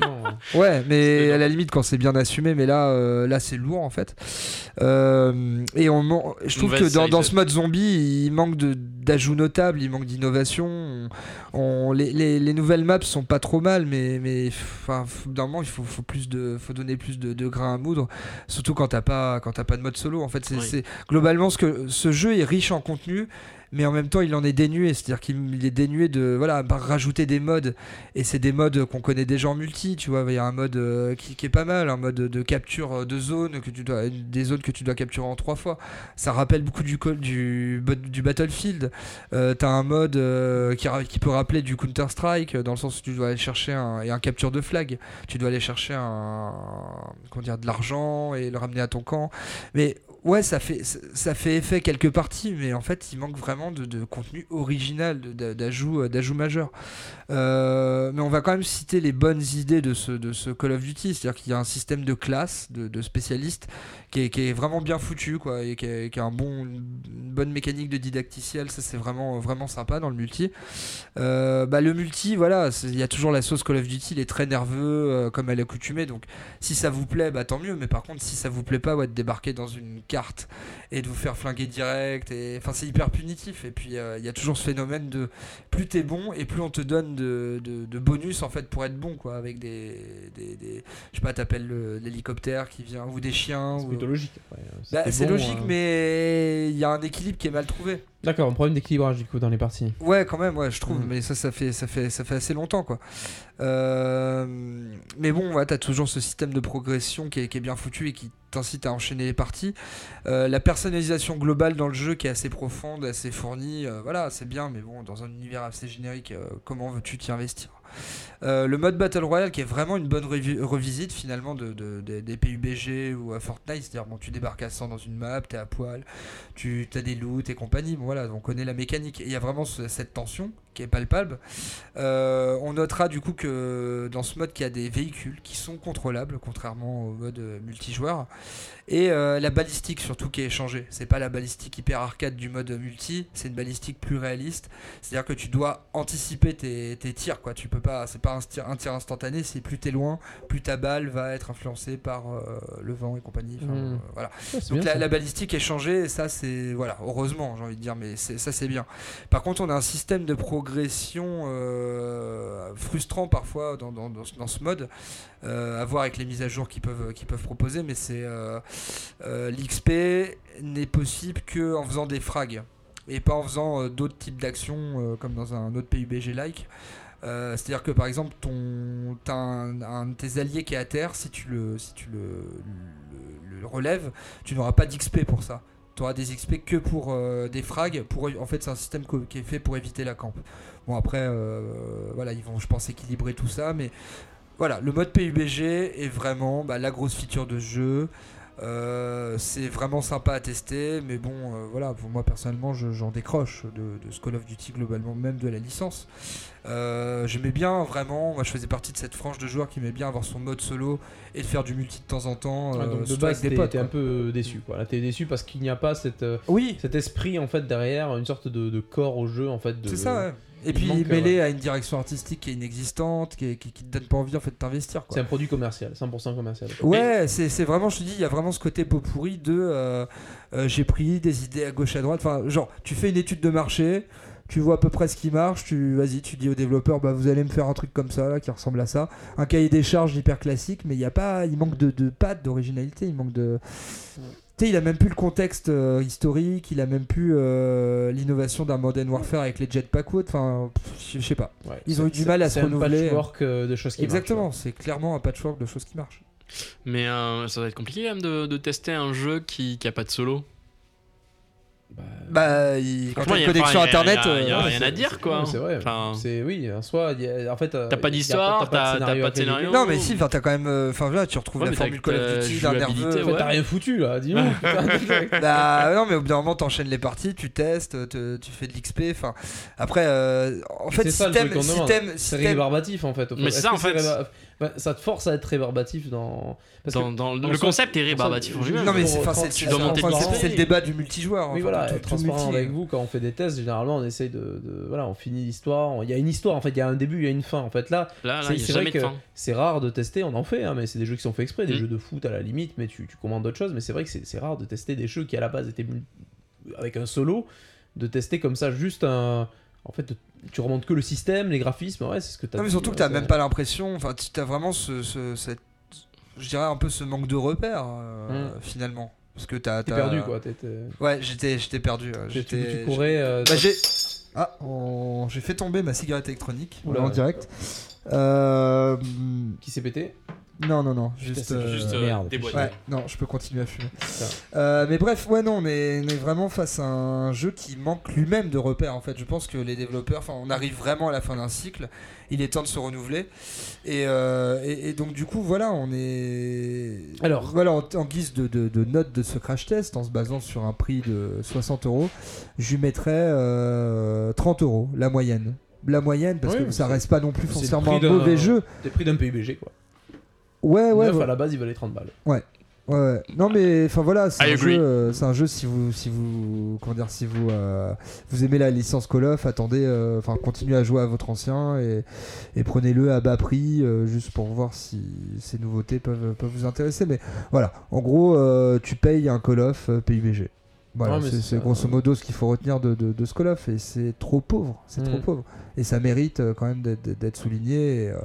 Non. Ouais, mais à la limite quand c'est bien assumé, mais là, euh, là c'est lourd en fait. Euh, et on, je trouve que dans, dans ce mode zombie, il manque de- d'ajouts notables, il manque d'innovation. On- on- les, les- les nouvelles maps sont pas trop mal, mais, mais d'un moment il faut, faut plus de, faut donner plus de, de grains à moudre, surtout quand t'as pas, quand t'as pas de mode solo. En fait, c'est Oui. c'est- globalement ce que ce jeu est riche en contenu. Mais en même temps, il en est dénué, c'est-à-dire qu'il il est dénué de voilà, rajouter des modes et c'est des modes qu'on connaît déjà en multi, tu vois. Il y a un mode euh, qui, est pas mal, un mode de capture euh, de zone, que tu dois, des zones que tu dois capturer en trois fois. Ça rappelle beaucoup du, du, Battlefield. Euh, T'as un mode qui, peut rappeler du Counter-Strike, euh, dans le sens où tu dois aller chercher un, et un capture de flag. Tu dois aller chercher un, comment dire, de l'argent et le ramener à ton camp. Mais ouais, ça fait, ça- fait effet quelques parties, mais en fait, il manque vraiment de, de contenu original, de- de- d'ajout euh, d'ajout majeur. Euh, mais on va quand même citer les bonnes idées de ce, de ce Call of Duty, c'est-à-dire qu'il y a un système de classe, de, de spécialistes, qui est, qui est vraiment bien foutu, quoi, et qui a, un bon, une bonne mécanique de didacticiel, ça c'est vraiment, vraiment sympa dans le multi. Euh, bah, le multi, voilà, il y a toujours la sauce Call of Duty, il est très nerveux, euh, comme à l'accoutumée, donc si ça vous plaît, bah tant mieux, mais par contre, si ça vous plaît pas, ouais, de débarquer dans une carte et de vous faire flinguer direct, et enfin, c'est hyper punitif, et puis euh, il y a toujours ce phénomène de plus t'es bon, et plus on te donne de, de- de bonus en fait pour être bon, quoi, avec des. des, des- je sais pas, t'appelles le- l'hélicoptère qui vient, ou des chiens. C'est ou- plutôt logique. après. Bah, c'est logique, euh. mais il y a un équilibre qui est mal trouvé. D'accord, un problème d'équilibrage du coup dans les parties. Ouais, quand même, ouais, je trouve, Mm. mais ça, ça fait, ça fait, ça fait assez longtemps, quoi. Euh, mais bon, ouais, t'as toujours ce système de progression qui est, qui est bien foutu et qui t'incite à enchaîner les parties. Euh, la personnalisation globale dans le jeu qui est assez profonde, assez fournie, euh, voilà, c'est bien, mais bon, dans un univers assez générique, euh, comment veux-tu t'y investir? Le mode Battle Royale qui est vraiment une bonne revi- revisite finalement de, de- de- des PUBG ou à Fortnite, c'est-à-dire bon, tu débarques à 100 dans une map, t'es à poil, tu as des loots et compagnie, bon voilà, on connaît la mécanique. Il y a vraiment ce- cette tension qui est palpable. Euh, on notera du coup que dans ce mode qu'il y a des véhicules qui sont contrôlables, contrairement au mode euh, multijoueur. Et euh, la balistique surtout qui est changée. C'est pas la balistique hyper arcade du mode multi, c'est une balistique plus réaliste. C'est-à-dire que tu dois anticiper tes, tes tirs, quoi. Tu peux pas, c'est pas un tir, un tir instantané, c'est plus t'es loin, plus ta balle va être influencée par euh, le vent et compagnie. Enfin, Mm. euh, voilà. Ouais, Donc bien, la, la balistique est changée, et ça c'est voilà, heureusement j'ai envie de dire, mais ça c'est bien. Par contre, on a un système de euh, frustrant parfois dans, ce- mode, euh, à voir avec les mises à jour qu'ils peuvent, peuvent proposer, mais c'est euh, l'XP n'est possible que en faisant des frags et pas en faisant d'autres types d'actions comme dans un autre PUBG like. Euh, C'est-à-dire que par exemple, ton, t'as un, de tes alliés qui est à terre, si tu le- le relèves, tu n'auras pas d'XP pour ça. Tu auras des XP que pour euh, des frags. Pour, en fait, c'est un système qui est fait pour éviter la camp. Bon, après, euh, voilà, ils vont, je pense, équilibrer tout ça. Mais voilà, le mode PUBG est vraiment bah, la grosse feature de jeu. Euh, c'est vraiment sympa à tester, mais bon, euh, voilà, pour moi personnellement, je- j'en décroche de, de ce Call of Duty globalement, même de la licence. Euh, J'aimais bien vraiment, moi je faisais partie de cette frange de joueurs qui aimait bien avoir son mode solo et de faire du multi de temps en temps, euh, donc de base, t'es un peu déçu. Quoi. Là, t'es déçu parce qu'il n'y a pas cette, Oui, cet esprit en fait derrière, une sorte de, de corps au jeu en fait. De, c'est ça, ouais. Et puis manque, mêlé à une direction artistique qui est inexistante, qui, qui, qui te donne pas envie en fait de t'investir. C'est un produit commercial, 100% commercial. Ouais, c'est c'est vraiment, je te dis, il y a vraiment ce côté pot pourri de euh, euh, j'ai pris des idées à gauche à droite. Enfin, genre, tu fais une étude de marché, tu vois à peu près ce qui marche, tu vas-y, tu dis au développeur, bah vous allez me faire un truc comme ça, là, qui ressemble à ça. Un cahier des charges hyper classique, mais il y a pas, il manque de, de pattes, d'originalité, il manque de. Tu sais, il a même plus le contexte euh, historique, il a même plus euh, l'innovation d'un Modern Warfare avec les jetpack ou autre. Enfin, je sais pas. Ouais. Ils ont eu du mal à se c'est un renouveler. patchwork euh, de choses qui marchent, Exactement, c'est clairement un patchwork de choses qui marchent. Mais euh, ça va être compliqué quand même de, de tester un jeu qui, qui a pas de solo. Bah, Bah, il- quand t'as y une a- connexion y a- internet. y a- y a euh, rien c'est- à dire, quoi. ouais, C'est vrai. Enfin- C'est oui, en soi, il y a- en fait, euh, T'as pas il a d'histoire, t'as- t'as pas de scénario. Non, mais si, enfin, t'as quand même. euh, Enfin, là, tu retrouves Ouais, la formule Call of Duty d'un nerveux. Ouais. t'as rien foutu là, dis-moi. Bah, non, mais au bout d'un moment, t'enchaînes les parties, tu testes, te- tu fais de l'XP. Enfin, après, euh, en fait, si C'est rébarbatif en fait. Mais c'est ça, en fait. bah, ça te force à être rébarbatif dans. Parce que- Dans, dans- le concept est rébarbatif en lui-même. Non, mais c'est tu le c'est débat du multijoueur. Oui, enfin, voilà, voilà, tout- être transparent multi, avec hein. vous quand on fait des tests. Généralement, on essaye de, de- voilà, on finit l'histoire. Il y a une histoire en fait, il y a un début, il y a une fin. En fait, là, Là, là, C'est- vrai que- c'est rare de tester. On en fait, hein, mais c'est des jeux qui sont faits exprès, des Mm. jeux de foot à la limite, mais tu, tu commandes d'autres choses. Mais c'est vrai que c'est rare de tester des jeux qui à la base étaient avec un solo, de tester comme ça juste un. En fait, tu remontes que le système, les graphismes. Ouais, c'est ce que tu as. Non, mais surtout que t'as même pas l'impression. Enfin, tu as vraiment ce, ce- cette- je dirais un peu ce manque de repères euh, Mm. finalement, parce que t'as. T'es perdu quoi. t'es- Ouais, j'étais, j'étais perdu. euh, J'étais. tu courais. euh, Bah, j'ai. Ah, on- j'ai fait tomber ma cigarette électronique Oula. en direct. Euh, qui s'est pété? Non, non, non, juste. c'est euh, Juste euh, merde. Ouais, non, je peux continuer à fumer. Euh, mais bref, ouais, non, on est, on est vraiment face à un jeu qui manque lui-même de repères. En fait, je pense que les développeurs, enfin, on arrive vraiment à la fin d'un cycle. Il est temps de se renouveler. Et, euh, et, et donc, du coup, voilà, on est. Alors. voilà, en, en guise de, de, de note de ce crash test, en se basant sur un prix de 60 euros, je lui mettrais euh, 30 euros, la moyenne. La moyenne, parce Oui, que ça c'est- reste pas non plus c'est le foncièrement un prix mauvais jeu. T'es pris d'un PUBG quoi. Ouais, ouais, Neuf, ouais. à la base, il valait 30 balles. Ouais, ouais. Non mais enfin voilà, c'est un, jeu, euh, c'est un jeu si vous si vous comment dire si vous euh, vous aimez la licence Call of, attendez euh, enfin continuez à jouer à votre ancien et, et prenez-le à bas prix euh, juste pour voir si ces nouveautés peuvent peuvent vous intéresser mais voilà, en gros euh, tu payes un Call of euh, PUBG. Voilà, Ouais, c'est grosso modo ce qu'il faut retenir de, de, de ce Call of et c'est trop pauvre, c'est trop Mm. pauvre et ça mérite euh, quand même d'être souligné et, euh,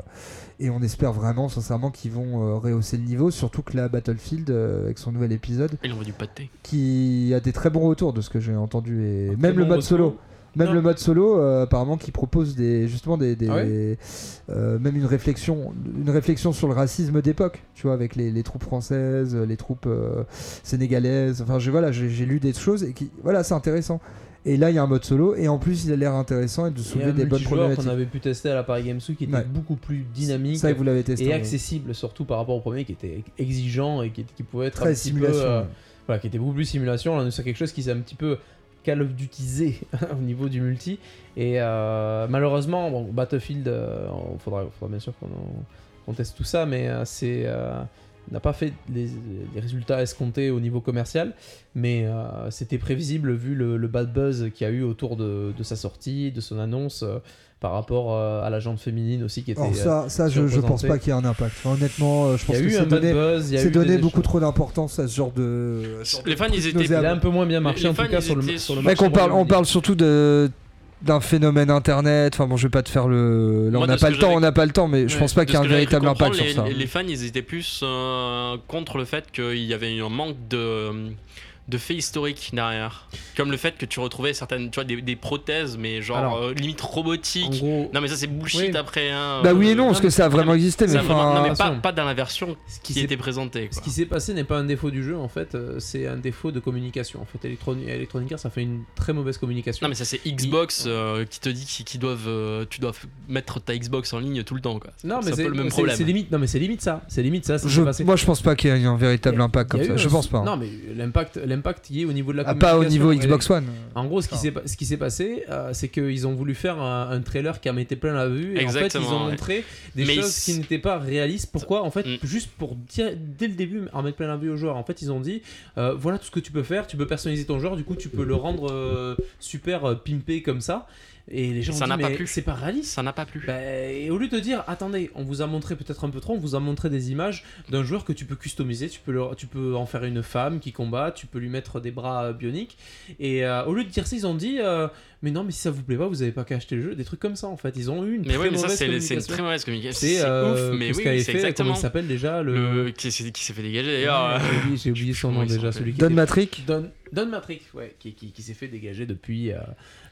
et on espère vraiment sincèrement qu'ils vont euh, rehausser le niveau surtout que la Battlefield euh, avec son nouvel épisode Il envoie du pâté. qui a des très bons retours de ce que j'ai entendu et Un même le bon mode solo même Non. le mode solo euh, apparemment qui propose des justement des, des- Ah ouais euh, même une réflexion une réflexion sur le racisme d'époque tu vois avec les, les troupes françaises les troupes euh, sénégalaises enfin je voilà j'ai j'ai lu des choses et qui voilà c'est intéressant et là il y a un mode solo et en plus il a l'air intéressant et de soulever un des bonnes multijoueur qu'on problématiques avait pu tester à la Paris Games Week qui était Ouais. beaucoup plus dynamique ça vous l'avez testé et accessible surtout par rapport au premier qui était exigeant et qui, qui pouvait être un très petit simulation peu, euh, voilà, qui était beaucoup plus simulation. Là, on est sur quelque chose qui s'est un petit peu Call of Dutyisé au niveau du multi. Et euh, malheureusement, Battlefield, euh, il faudra, faudra bien sûr qu'on teste tout ça, mais euh, c'est euh, n'a pas fait les, résultats escomptés au niveau commercial, mais euh, c'était prévisible vu le, bad buzz qu'il y a eu autour de, sa sortie, de son annonce, euh, par rapport euh, à la jante féminine aussi qui était. Alors ça, ça je, je pense pas qu'il y ait un impact Enfin, honnêtement euh, je il pense y a que eu c'est donné buzz, il y a c'est eu donné des beaucoup trop d'importance à ce genre de Les fans, ils étaient- Il a un peu moins bien marché Les en tout fans, cas sur le, étaient sur le sur- Mec, marché on parle, on parle surtout de d'un phénomène internet. Enfin bon, je vais pas te faire le. Là, Moi, on n'a pas le temps, j'avais- on n'a pas le temps, mais je Ouais, pense pas qu'il y ait un véritable impact sur ça. les, fans, ils étaient plus euh, contre le fait qu'il y avait eu un manque de, de faits historiques derrière. Comme le fait que tu retrouvais certaines, tu vois, des, des prothèses, mais genre Alors, euh, limite gros, Non, mais ça, c'est bullshit Oui. après. Hein, Bah oui et non, Euh, parce que ça a vraiment existé, mais vraiment- non, mais pas, dans la version ce qui qui était présentée. Ce qui s'est passé n'est pas un défaut du jeu en fait, euh, c'est un défaut de communication. En fait, Electronic, Electronic Arts, ça fait une très mauvaise communication. Non, mais ça, c'est Xbox euh, qui te dit qu'ils doivent, euh, tu dois mettre ta Xbox en ligne tout le temps. Quoi. Non, c'est mais un c'est peu le même problème. c'est limite. Non, mais c'est limite ça. C'est limite ça. Je, moi, je pense pas qu'il y ait un véritable impact comme ça. Je pense pas. Non, mais l'impact, l'impact y est au niveau de la Ah, communication. pas au niveau Xbox One. En gros, ce qui s'est ce qui s'est passé, euh, c'est qu'ils ont voulu faire un, un trailer qui en mettait plein la vue. Et en fait, ils Exactement, ont ouais. montré des Mais choses ils- qui n'étaient pas réalistes. Pourquoi? En fait, Mm. juste pour dire dès le début, en mettre plein la vue aux joueurs. En fait, ils ont dit euh, voilà tout ce que tu peux faire. Tu peux personnaliser ton joueur. Du coup, tu peux le rendre euh, super euh, pimpé comme ça. Et les gens Ça ont n'a dit pas plu. c'est pas réaliste. Ça n'a pas plu. Bah, et au lieu de dire, attendez, on vous a montré peut-être un peu trop, on vous a montré des images d'un joueur que tu peux customiser, tu peux, le- tu peux en faire une femme qui combat, tu peux lui mettre des bras bioniques. Et euh, au lieu de dire ça, ils ont dit, euh, mais non, mais si ça vous plaît pas, vous avez pas qu'à acheter le jeu, des trucs comme ça en fait. Ils ont eu une mais très oui, mais ça, mauvaise c'est c'est une communication. très mauvaise communication. C'est C'est euh, ouf, mais ce oui, c'est comment exactement. il s'appelle déjà le. Le... Qui s'est qui s'est fait dégager Ouais, d'ailleurs. j'ai oublié- J'ai oublié son nom déjà, celui qui. Don Matrick Don, Don Matrick, ouais, qui, qui, qui s'est fait dégager depuis euh,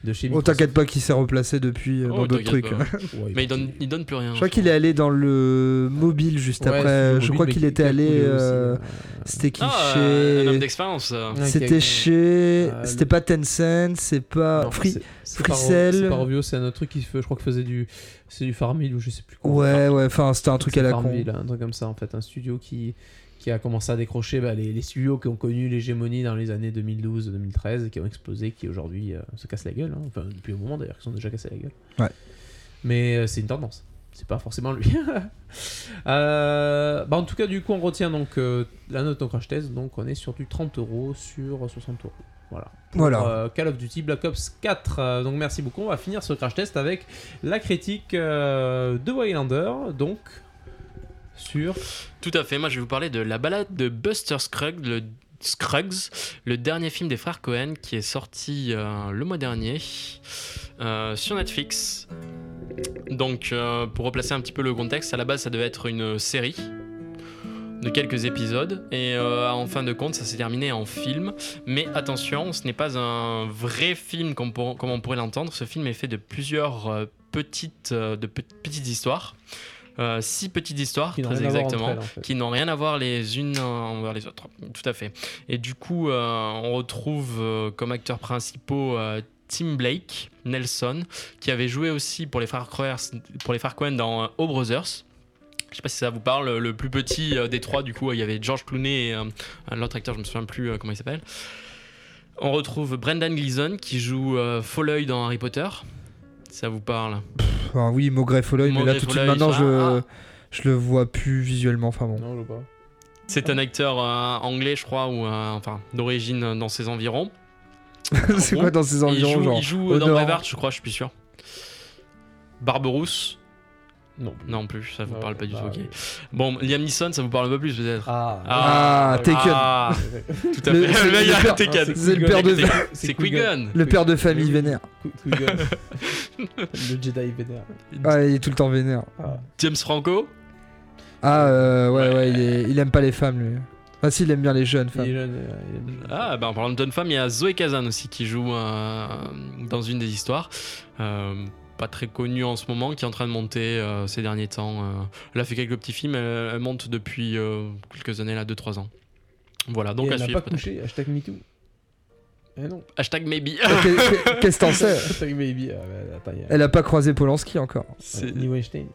de chez Oh, t'inquiète pas qu'il s'est replacé depuis euh, Oh, dans d'autres trucs. pas. Ouais, Mais il donne, il donne plus rien. Je crois qu'il est allé dans le mobile juste Ouais, après. Je crois qu'il qui- était qui allé. euh, euh, C'était qui Ah, chez. un homme d'expérience. qui C'était chez. Euh, C'était pas Tencent, c'est pas. Non, Free. c'est- c'est pas Freecell. C'est pas Rovio, c'est un autre truc qui fait, je crois que faisait du, c'est du Farmville ou je sais plus quoi. Ouais, ouais, enfin, c'était un truc à la con. Farmville, un truc comme ça en fait, un studio qui, qui a commencé à décrocher bah, les, les studios qui ont connu l'hégémonie dans les années 2012-2013 et qui ont explosé, qui aujourd'hui euh, se cassent la gueule. hein. Enfin, depuis un moment d'ailleurs, qui sont déjà cassés la gueule. Ouais. Mais euh, c'est une tendance. C'est pas forcément lui. Euh, bah, en tout cas, du coup, on retient donc la note en crash test. Donc, on est sur du 30 euros sur 60 euros. Voilà. Voilà. Euh, Call of Duty Black Ops 4. Euh, donc merci beaucoup. On va finir ce crash test avec la critique euh, de Waylander. Donc sur. Tout à fait, moi je vais vous parler de la balade de Buster Scruggs, le, le dernier film des frères Cohen qui est sorti euh, le mois dernier euh, sur Netflix. Donc euh, pour replacer un petit peu le contexte, à la base ça devait être une série de quelques épisodes. Et en fin de compte ça s'est terminé en film. Mais attention ce n'est pas un vrai film comme, on pourrait l'entendre. Ce film est fait de plusieurs petites histoires Euh, six petites histoires Qui très exactement elles, en fait. qui n'ont rien à voir les unes envers les autres. Tout à fait. Et du coup, euh, on retrouve euh, comme acteurs principaux Tim Blake, Nelson, qui avait joué aussi pour les frères pour les frères dans O Brothers. Je sais pas si ça vous parle, le plus petit des trois, du coup, il y avait George Clooney et l'autre acteur, je me souviens plus comment il s'appelle. On retrouve Brendan Gleeson qui joue Folleuil dans Harry Potter. Ça vous parle Enfin, oui, Maugrey Folloy, mais là tout de suite maintenant je, ah. je le vois plus visuellement. Enfin bon. Non, je vois pas. C'est un acteur euh, anglais, je crois, ou euh, enfin d'origine euh, dans ses environs. c'est quoi dans ces il environs joue, genre il joue dans. Braveheart, je crois, je suis plus sûr. Barberousse Non. Non plus, ça vous Ouais, parle pas du bah, tout. oui. Bon, Liam Neeson, ça vous parle un peu plus peut-être. Ah. Ah, Taken. Ah, tout à Le- fait. c'est Le a Taken. c'est le père de- C'est- Qui-Gon. Le père de famille vénère. Le Jedi vénère. Ah, il est tout le temps vénère. Ah. James Franco. Ah, euh, ouais, Ouais. ouais, il, est- il aime pas les femmes lui. Ah, si, il aime bien les jeunes femmes. jeune. euh, il est jeune. Ah, bah en parlant de jeune femme, il y a Zoé Kazan aussi qui joue euh, dans une des histoires. Euh, pas très connue en ce moment, qui est en train de monter euh, ces derniers temps. euh. Elle a fait quelques petits films, elle, elle monte depuis euh, quelques années, là, 2-3 ans. Voilà, donc Et à elle suivre. pas couché. Hashtag MeToo. Eh non. Hashtag maybe. Qu'est- qu'est- Qu'est-ce que t'en sais Hashtag Baby. Ah, bah, attends, a- Elle a pas croisé Polanski encore. Ni Weinstein.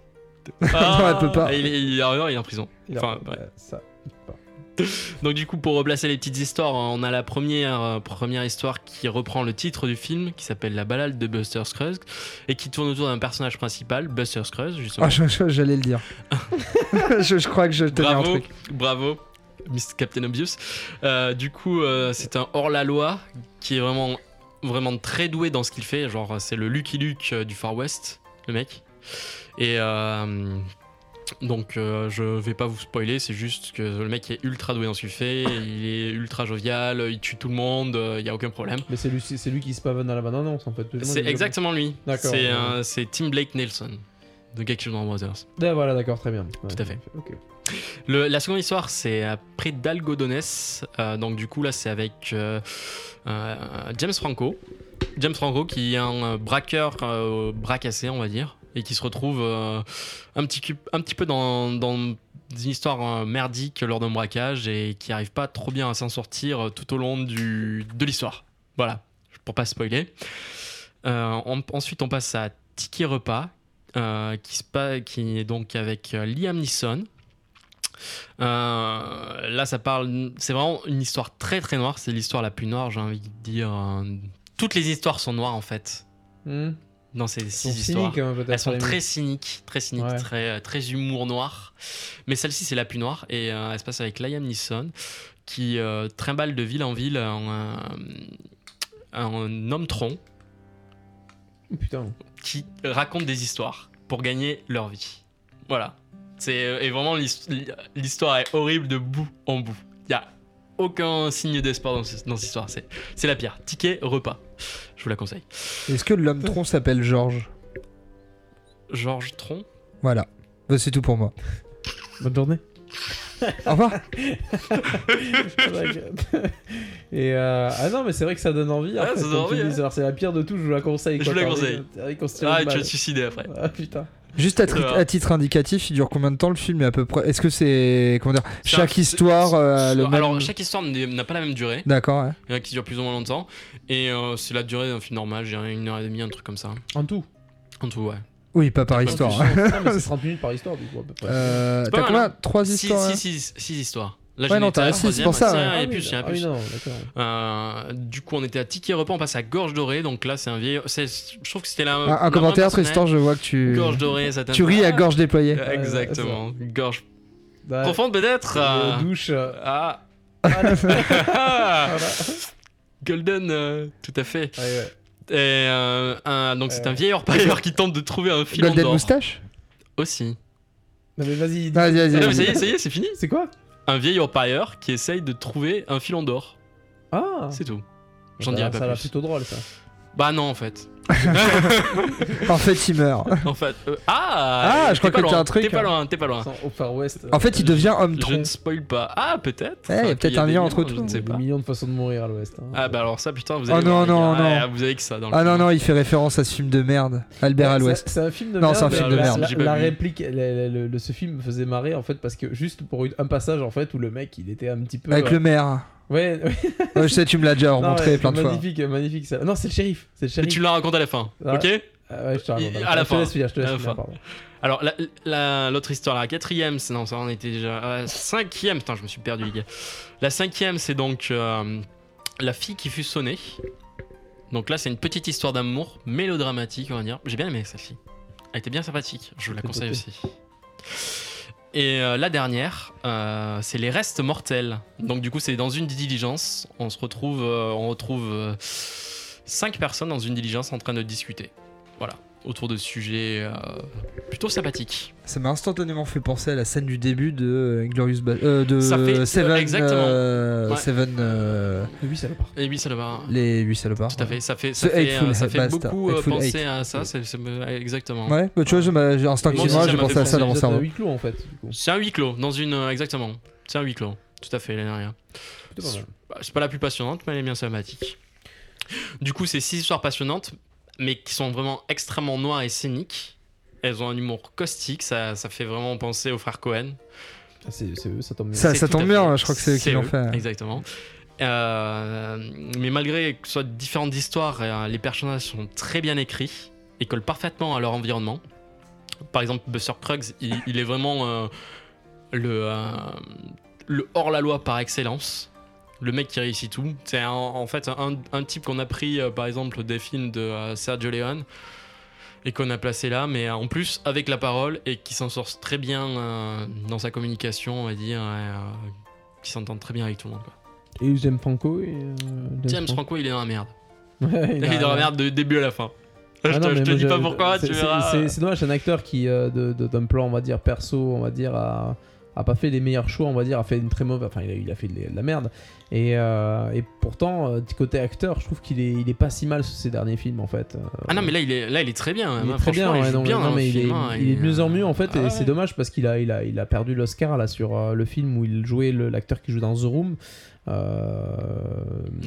Ah, Non, elle peut pas. Il est, il est- il est en prison. Il a Enfin, pas- ouais. euh, ça. il peut pas. Donc du coup, pour replacer les petites histoires, on a la première, euh, première histoire qui reprend le titre du film, qui s'appelle La balade de Buster Scruggs, et qui tourne autour d'un personnage principal, Buster Scruggs, justement. Ah, je- je- j'allais le dire. je, je crois que je tenais un bravo, truc. bravo, Mr. Captain Obvious. Euh, du coup, euh, c'est un hors-la-loi qui est vraiment, vraiment très doué dans ce qu'il fait. Genre, c'est le Lucky Luke du Far West, le mec. Et donc, euh, je vais pas vous spoiler, c'est juste que le mec est ultra doué dans ce qu'il fait. Il est ultra jovial, il tue tout le monde, euh, il y a aucun problème. Mais c'est lui, c'est lui qui se pavane dans la bande-annonce en fait. C'est exactement lui. C'est euh, Tim Blake Nelson de Gag Brothers. Ah, voilà, d'accord, très bien. Ouais, Tout à fait. Le- la seconde histoire, c'est après d'Algodones. Euh, donc, du coup, là, c'est avec euh, euh, James Franco. James Franco, qui est un euh, braqueur euh, bracassé, on va dire, et qui se retrouve euh, un, petit, peu dans, une histoire euh, merdique lors d'un braquage et qui arrive pas trop bien à s'en sortir euh, tout au long de l'histoire. Voilà, pour pas spoiler. Ensuite, on passe à Tiki Repas, qui, est donc avec Liam Neeson. Là, ça parle. C'est vraiment une histoire très très noire. C'est l'histoire la plus noire, j'ai envie de dire. Toutes les histoires sont noires en fait Hmm. Dans ces six histoires. hein. Elles sont très cyniques, très cyniques, Ouais. très, très humour noir. Mais celle-ci, c'est la plus noire. Et euh, elle se passe avec Liam Neeson, qui euh, trimballe de ville en ville un, un homme tronc Putain. qui raconte des histoires pour gagner leur vie. Voilà. C'est euh, et vraiment l'his- l'histoire est horrible de bout en bout. Il y a aucun signe d'espoir dans, ce- dans cette histoire. C'est c'est la pire. Ticket repas. Je vous la conseille. Est-ce que l'homme tronc s'appelle Georges? Georges Tron? Voilà. Bah, c'est tout pour moi. Bonne journée. Au revoir. Et euh, ah non mais c'est vrai que ça donne envie. fait, ça donne envie, hein. Alors c'est la pire de tout, je vous la conseille. Je vous la conseille. Ah, tu vas te suicider après. Ah putain. Juste à, tri- Alors. à titre indicatif, il dure combien de temps le film et à peu près Est-ce que c'est comment dire C'est chaque un- histoire euh, le même Alors, chaque histoire n'a pas la même durée. D'accord. ouais. Il y en a qui durent plus ou moins longtemps. Et euh, c'est la durée d'un film normal, dirais une heure et demie, un truc comme ça. En tout. En tout, ouais. Oui, pas par histoire. hein. Mais c'est 30 minutes par histoire du coup à peu près. Euh, T'as mal, combien? Hein. Trois Six, histoires. hein? six, six- six histoires. Là, Ouais, non, t'as c'est pour troisième. ça, Ah, ouais. Y a Ah plus, oui, ah non. Euh, du coup, on était à Ticket Repas, on passe à Gorge Dorée. Donc là, c'est un vieil. Je trouve que c'était la. Un, un commentaire, Tristan, je vois que tu Gorge Dorée, ça tu ris à gorge déployée. Euh, Exactement. Gorge Bah, profonde peut-être. euh, euh, douche. euh, Ah. Golden, euh, tout à fait. Ouais, ouais. Et, euh, un- donc c'est Euh. un vieil orpailleur qui tente de trouver un filon Golden d'or. Moustache? Aussi. Non mais vas-y. Vas-y, vas-y, non, mais vas-y. ça y est, ça y est, c'est fini. C'est quoi? Un vieil orpailleur qui essaye de trouver un filon d'or. Ah C'est tout. J'en Ça- dirai Ça pas a l'air plus. plutôt drôle ça. Bah non, en fait. En fait, il meurt. en fait. euh, ah Ah, je crois que t'as un truc, T'es pas hein. loin, t'es pas loin. Au Far West. euh, En fait, il devient homme Je tronc. ne spoil pas. Ah, peut-être. Eh, il y a Enfin, peut-être un des lien entre Je tout. ne sais des pas. millions de façons de mourir à l'Ouest. hein. Ah bah alors ça putain vous Oh allez non, non, non. Ouais, vous avez que ça dans le Ah non, film. non, il fait référence à ce film de merde. Albert à l'Ouest. c'est- un film de Non, merde. c'est un film de merde. La, réplique, ce film me faisait marrer en fait parce que juste pour un passage en fait où le mec il était un petit peu. Avec euh, le maire. Ouais, ouais. Ouais, je sais, tu me l'as déjà Non, remontré ouais, plein de fois. magnifique, magnifique ça. Non, c'est le shérif. C'est le Mais tu l'as raconté à la fin, Ah. ok? Ah ouais, je te raconte. À la je te fin. laisse finir, je te laisse la finir, fin. pardon. Alors la- la- l'autre histoire, la quatrième, non ça on était déjà euh, cinquième. Putain je me suis perdu les gars. La cinquième c'est donc euh, la fille qui fut sonnée. Donc là c'est une petite histoire d'amour mélodramatique on va dire. J'ai bien aimé celle-ci. Elle était bien sympathique. Je vous la conseille aussi. Et euh, la dernière, euh, c'est les restes mortels. Donc du coup, c'est dans une diligence. On se retrouve, euh, on retrouve cinq personnes dans une diligence en train de discuter. Voilà, autour de sujets euh, plutôt sympathiques. Ça m'a instantanément fait penser à la scène du début de euh, Inglorious Ba- euh, de Ça fait- Seven. exactement. euh, Ouais. Seven. euh, Oui, ça va pas. Et oui, ça le va. les 8 salopards. Tout à fait. Ça fait, ça The fait, Hateful ça fait Bastard. beaucoup penser Eight. à ça. c'est- c'est- exactement. Ouais, bah, tu vois, j'ai- instinctivement, j'ai pensé à ça dans mon Vous êtes à cerveau. huis clos en fait. C'est un huis clos dans une euh, exactement. C'est un huis clos. Tout à fait, l'année dernière. Bah, c'est pas la plus passionnante, mais elle est bien sympathique. Du coup, c'est six histoires passionnantes, mais qui sont vraiment extrêmement noires et scéniques. Elles ont un humour caustique, ça, ça fait vraiment penser aux frères Cohen. Ah, C'est eux, ça tombe bien. Ça, ça tombe bien, je crois que c'est eux qui l'ont fait. Exactement. Euh, mais malgré que ce soit différentes histoires, euh, les personnages sont très bien écrits et collent parfaitement à leur environnement. Par exemple, Buster Scruggs, il, il est vraiment euh, le, euh, le hors-la-loi par excellence. Le mec qui réussit tout. C'est en, fait un, un type qu'on a pris, euh, par exemple, des films de euh, Sergio Leone et qu'on a placé là, mais en plus avec la parole et qui s'en sort très bien euh, dans sa communication, on va dire, euh, qui s'entend très bien avec tout le monde. quoi. Et James Franco et, euh, James Franco, il est dans la merde. Ouais, Il est dans la merde de début à la fin. Ah je te, je dis pas pourquoi, c'est- tu verras. C'est c'est dommage, un acteur qui, euh, d'un plan, on va dire, perso, on va dire, a, a pas fait les meilleurs choix, on va dire, a fait une très mauvaise. Enfin, il a, il a fait de la merde. Et, euh, et pourtant, euh, du côté acteur, je trouve qu'il est, il est pas si mal sur ses derniers films, en fait. Euh, Ah non, mais là, il est, là, il est très bien. il est hein, très bien, il est, hein, de et, mieux en euh, mieux en fait, ah et ouais. c'est dommage parce qu'il a, il a, il a perdu l'Oscar là sur euh, le film où il jouait l'acteur qui joue dans The Room. Euh,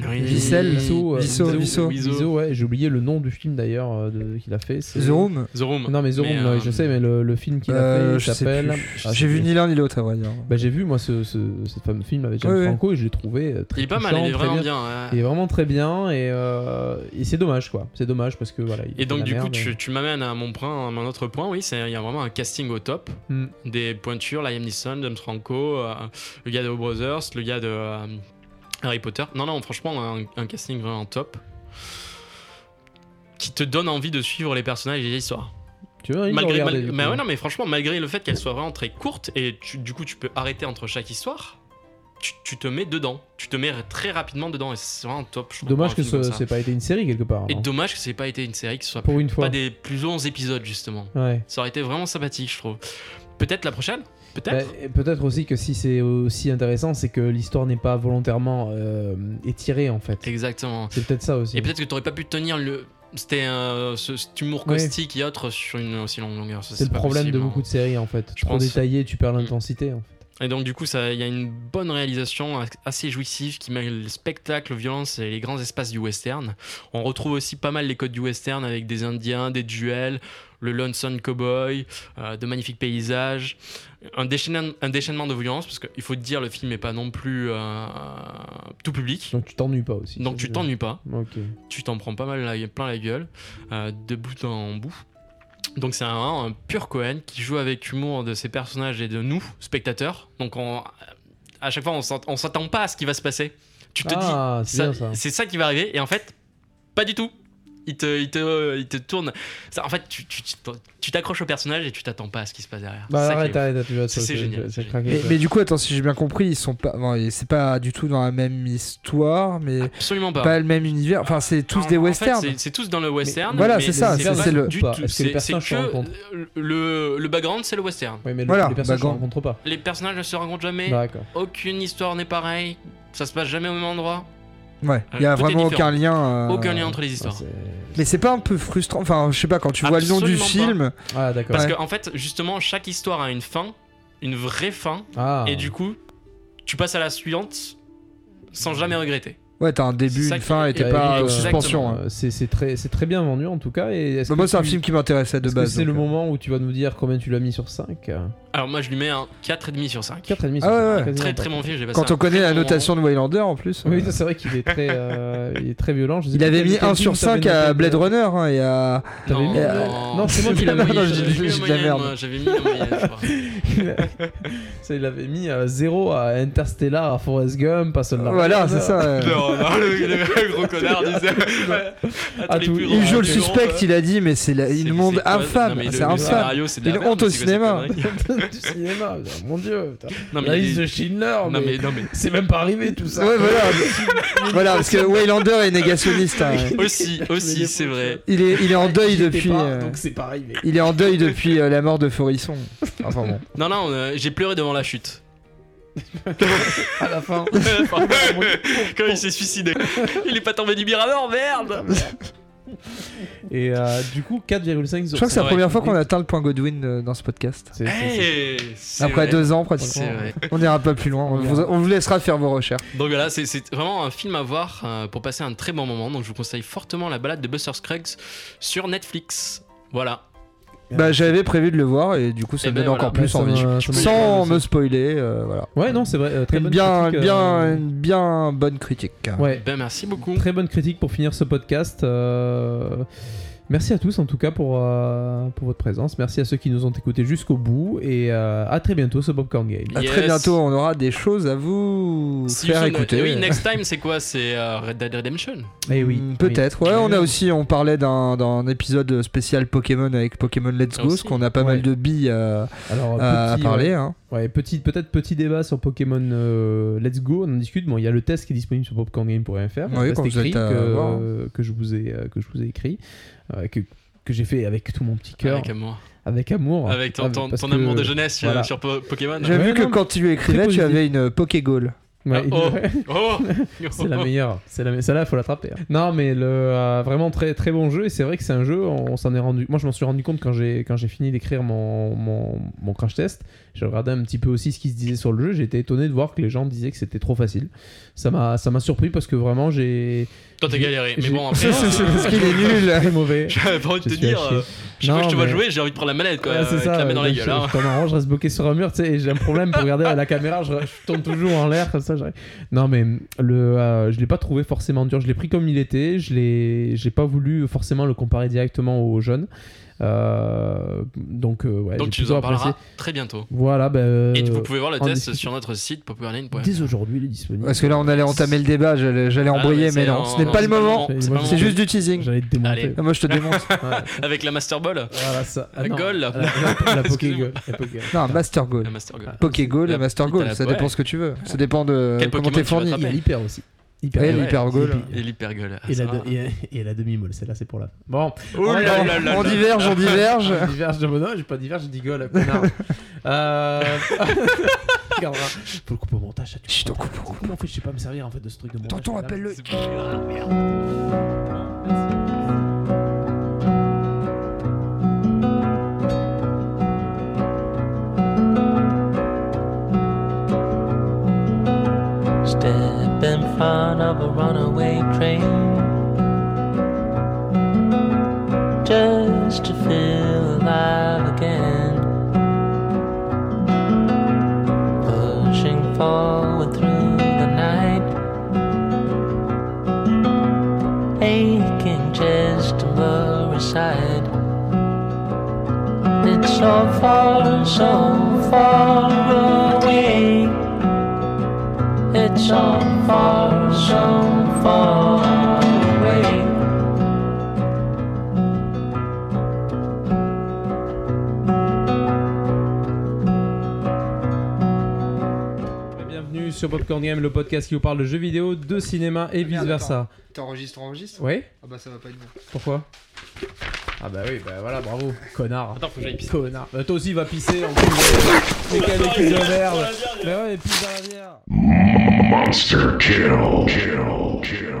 Oui. Vissel, Visso, euh, Visso, Visso. Visso, ouais, j'ai oublié le nom du film d'ailleurs euh, qu'il a fait. The Room The Room. Non mais The Room, Mais, non, je sais, mais le, le film qu'il a Euh, fait, s'appelle. Ah, J'ai vu ni l'un ni l'autre, à vrai dire. Bah, j'ai vu moi ce, ce, ce fameux film avec James. Franco et je l'ai trouvé très Il est pas mal, il est vraiment bien. bien. ouais. Il est vraiment très bien et, euh, et c'est dommage quoi. C'est dommage parce que voilà. Et donc, du coup, tu, tu m'amènes à mon point, à mon autre point. Oui, c'est il y a vraiment un casting au top. Hmm. Des pointures, Liam Neeson, James Franco, euh, le gars de O Brothers, le gars de euh, Harry Potter. Non, non, franchement, un, un casting vraiment top. Qui te donne envie de suivre les personnages et les histoires. Tu vois, il malgré, mal- mais ouais, non, mais franchement, malgré le fait qu'elle soit vraiment très courte et tu- du coup tu peux arrêter entre chaque histoire, tu, tu te mets dedans. Tu te mets très rapidement dedans et c'est vraiment top. je Dommage que ce c'est pas été une série quelque part. Et dommage que c'est pas été une série qui soit Pour une fois. pas des plus longs épisodes justement. Ouais. Ça aurait été vraiment sympathique, je trouve. Peut-être la prochaine Peut-être et Peut-être aussi que si c'est aussi intéressant, c'est que l'histoire n'est pas volontairement euh, étirée en fait. Exactement. C'est peut-être ça aussi. Et peut-être que t'aurais pas pu tenir le. C'était un- ce, cet humour Ouais. caustique et autres sur une aussi longue longueur. C'est le pas problème possible, de hein. beaucoup de séries en fait. Je Trop pense. détaillé, tu perds Mm. l'intensité. en fait. Et donc du coup, il y a une bonne réalisation assez jouissive qui mêle le spectacle, violence et les grands espaces du western. On retrouve aussi pas mal les codes du western avec des indiens, des duels, le lonesome cowboy, euh, de magnifiques paysages, un déchaînement, un déchaînement de violence parce qu'il faut te dire le film n'est pas non plus euh, tout public. Donc tu t'ennuies pas aussi. Donc tu t'ennuies pas. tu t'en prends pas mal la, plein la gueule, euh, de bout en bout. Donc c'est un, un pur Cohen qui joue avec humour de ses personnages et de nous, spectateurs. Donc on, à chaque fois, on s'att- on s'attend pas à ce qui va se passer. Tu te Ah, dis, c'est bien ça. c'est ça qui va arriver, et en fait, pas du tout. Il te, il te, il te tourne. Ça, en fait, tu tu- tu- tu t'accroches au personnage et tu t'attends pas à ce qui se passe derrière. Bah ça arrête, arrête, tu vas C'est- c'est génial, c'est. Mais, mais du coup, attends, si j'ai bien compris, ils sont pas. bon, c'est pas du tout dans la même histoire, mais Absolument pas. pas le même univers. Enfin, c'est tous En- des en fait, westerns. c'est- c'est tous dans le western. voilà, mais c'est ça, c'est- le- du tout. Est-ce que les C'est c'est personnages se que rencontrent le, le background, c'est le western. Oui, mais Voilà, les personnages se rencontrent pas. Les personnages ne se rencontrent jamais. D'accord. Aucune histoire n'est pareille. Ça se passe jamais au même endroit. Ouais, il y a Tout est vraiment aucun lien. euh, Aucun lien entre les histoires. c'est- Mais c'est pas un peu frustrant Enfin, je sais pas, quand tu vois le nom du film. Ah, d'accord. Parce Ouais. qu'en en fait, justement, chaque histoire a une fin, une vraie fin, Ah. et du coup, tu passes à la suivante sans jamais regretter. Ouais, t'as un début, une fin et t'es pas en suspension. hein. C'est très, très bien vendu en tout cas. Et est-ce Bah, que moi, c'est un film qui m'intéressait de base. C'est le euh. moment où tu vas nous dire combien tu l'as mis sur 5 Alors moi, je lui mets un 4,5 sur 5. 4,5 sur Ah ouais, 5. ouais. quasiment Très pas. très bon film, Quand on connaît la notation de Waylander en plus. Oui, euh, c'est vrai qu'il est très, euh, très violent. Il avait mis quel 1 film sur t'avais 5 à Blade Runner hein, et à. T'avais Non, mis- non, c'est moi qui l'avais mis. non, J'avais j'ai- mis la moyenne. Ça, il avait mis 0 à Interstellar, à Forrest Gump, à Soldat. Voilà, c'est ça. Ouais. Non, non, le, le gros connard disait. Ah, tout- Il joue le suspect suspect, il a dit, mais c'est une monde infâme. C'est infâme. Une honte au cinéma. du cinéma, mon dieu. putain. Non, mais La il y a liste de Schindler, Non, mais, mais, non, mais c'est même pas arrivé tout ça. Ouais, voilà. voilà, parce que Waylander est négationniste. hein. aussi, aussi, c'est vrai. Il est, il est en deuil depuis. pas, euh, Donc c'est pas arrivé. Il est en deuil depuis euh, la mort de Forisson. Enfin bon. Non, non, euh, j'ai pleuré devant la chute. À la fin. Quand il s'est suicidé. Il est pas tombé du mirador, merde Et euh, du coup, 4,5 Je crois que c'est la première fois qu'on atteint le point Godwin euh, dans ce podcast. C'est- c'est- c'est- Hey, c'est Après vrai. deux ans, pratiquement. C'est vrai. On n'ira pas plus loin. On vous, on vous laissera faire vos recherches. Donc voilà, c'est- c'est vraiment un film à voir euh, pour passer un très bon moment. Donc je vous conseille fortement la balade de Buster Scruggs sur Netflix. Voilà. Bah, j'avais prévu de le voir et du coup, ça Eh me ben donne encore plus Ça envie. Sans me spoiler, euh, voilà. Ouais, non, c'est vrai. euh, très bien, critique, bien, euh, une bien bonne critique. Ouais, Ben merci beaucoup. très bonne critique pour finir ce podcast. euh, Merci à tous en tout cas pour, euh, pour votre présence. Merci à ceux qui nous ont écoutés jusqu'au bout. Et euh, à très bientôt sur Popcorn Game. À Yes. très bientôt, on aura des choses à vous Si faire écouter. Oui, next time, c'est quoi? C'est euh, Red Dead Redemption. Eh oui. Hmm, Peut-être, ouais, on a aussi, on parlait d'un d'un épisode spécial Pokémon avec Pokémon Let's Go, parce qu'on a pas Ouais. mal de billes à, Alors, à petit, parler. ouais. hein. Ouais, petit, peut-être petit débat sur Pokémon euh, Let's Go, on en discute. Bon, il y a le test qui est disponible sur popcorngame.fr, un Oui, test quand vous écrit êtes à que, voir. que je vous ai, euh, que je vous ai écrit, euh, que, que j'ai fait avec tout mon petit cœur, Avec amour. avec amour. Avec ton, ton, parce ton que- amour de jeunesse sur- voilà. sur Po- Pokémon. J'ai vu que quand tu lui écrivais, tu avais une Pokégall. Ouais, Ah, oh. Oh c'est la meilleure. C'est la Celle-là, il faut l'attraper. hein. Non, mais le euh, vraiment très très bon jeu. Et c'est vrai que c'est un jeu. On, s'en est rendu. Moi, je m'en suis rendu compte quand j'ai quand j'ai fini d'écrire mon, mon mon crash test. J'ai regardé un petit peu aussi ce qui se disait sur le jeu. Été étonné de voir que les gens disaient que c'était trop facile. Ça m'a ça m'a surpris parce que vraiment j'ai. Toi, t'as galéré. Mais bon, après. C'est parce qu'il est nul. très mauvais. J'avais pas envie de Je te dire. euh, fois Non, que je te vois mais- jouer, j'ai envie de prendre la manette, quoi. Ouais, c'est ça. avec la main dans la gueule. je, hein. je, je reste bloqué sur un mur, tu sais, j'ai un problème pour regarder à la caméra, je, je tourne toujours en l'air comme ça. j'arrive. Non, mais le, euh, je l'ai pas trouvé forcément dur. Je l'ai pris comme il était. Je l'ai, j'ai pas voulu forcément le comparer directement aux jeunes. Euh, donc, euh, ouais, Donc tu nous en apprécié. parleras très bientôt. Voilà, ben. Et vous pouvez voir le test sur notre site popularline.fr. Dès aujourd'hui, il est disponible. Parce que là, on allait entamer le débat, j'allais Ah, embrayer, mais non, en- ce n'est pas le pas le moment. C'est juste du teasing. J'allais te démonter. Allez. Ah, Moi, je te démonte. Ouais. Avec la Master Ball. Voilà ça. Ah, La non, Goal. La, la, Pokégol. Non, Master Goal. La Master Goal. La et Master Goal, ça dépend ce que tu veux. Ça dépend de Quel comment t'es fourni. Il y a l'hyper aussi. Hyper. Ouais, goal. Et l'hyper gueule. Et la, et, et la demi-molle, celle-là c'est pour la. Bon, Oh là là là On diverge, on diverge. Ah, diverge, de- non, j'ai pas diverge, j'ai dit gueule, connard. euh... Regardera. Faut le couper au montage. ça, tu Chut, on coupe, on coupe. Comment on fait Je sais pas me servir en fait de ce truc de montage. Tonton, appelle-le. Of a runaway train just to feel alive again. Pushing forward through the night, aching chest and blurry side. It's so far, so far away. Bah, bienvenue sur Popcorn Game, le podcast qui vous parle de jeux vidéo, de cinéma et ah, vice versa. T'enregistres, t'enregistres Oui. Ah bah ça va pas être bon. Pourquoi? Ah bah oui, bah voilà, bravo. Connard. Attends, faut que j'aille pisser. Connard. Bah toi aussi va pisser en plus. de- Mais quel équipe de merde. Mais ouais, pisse dans la bière. Monster kill. Kill. Kill.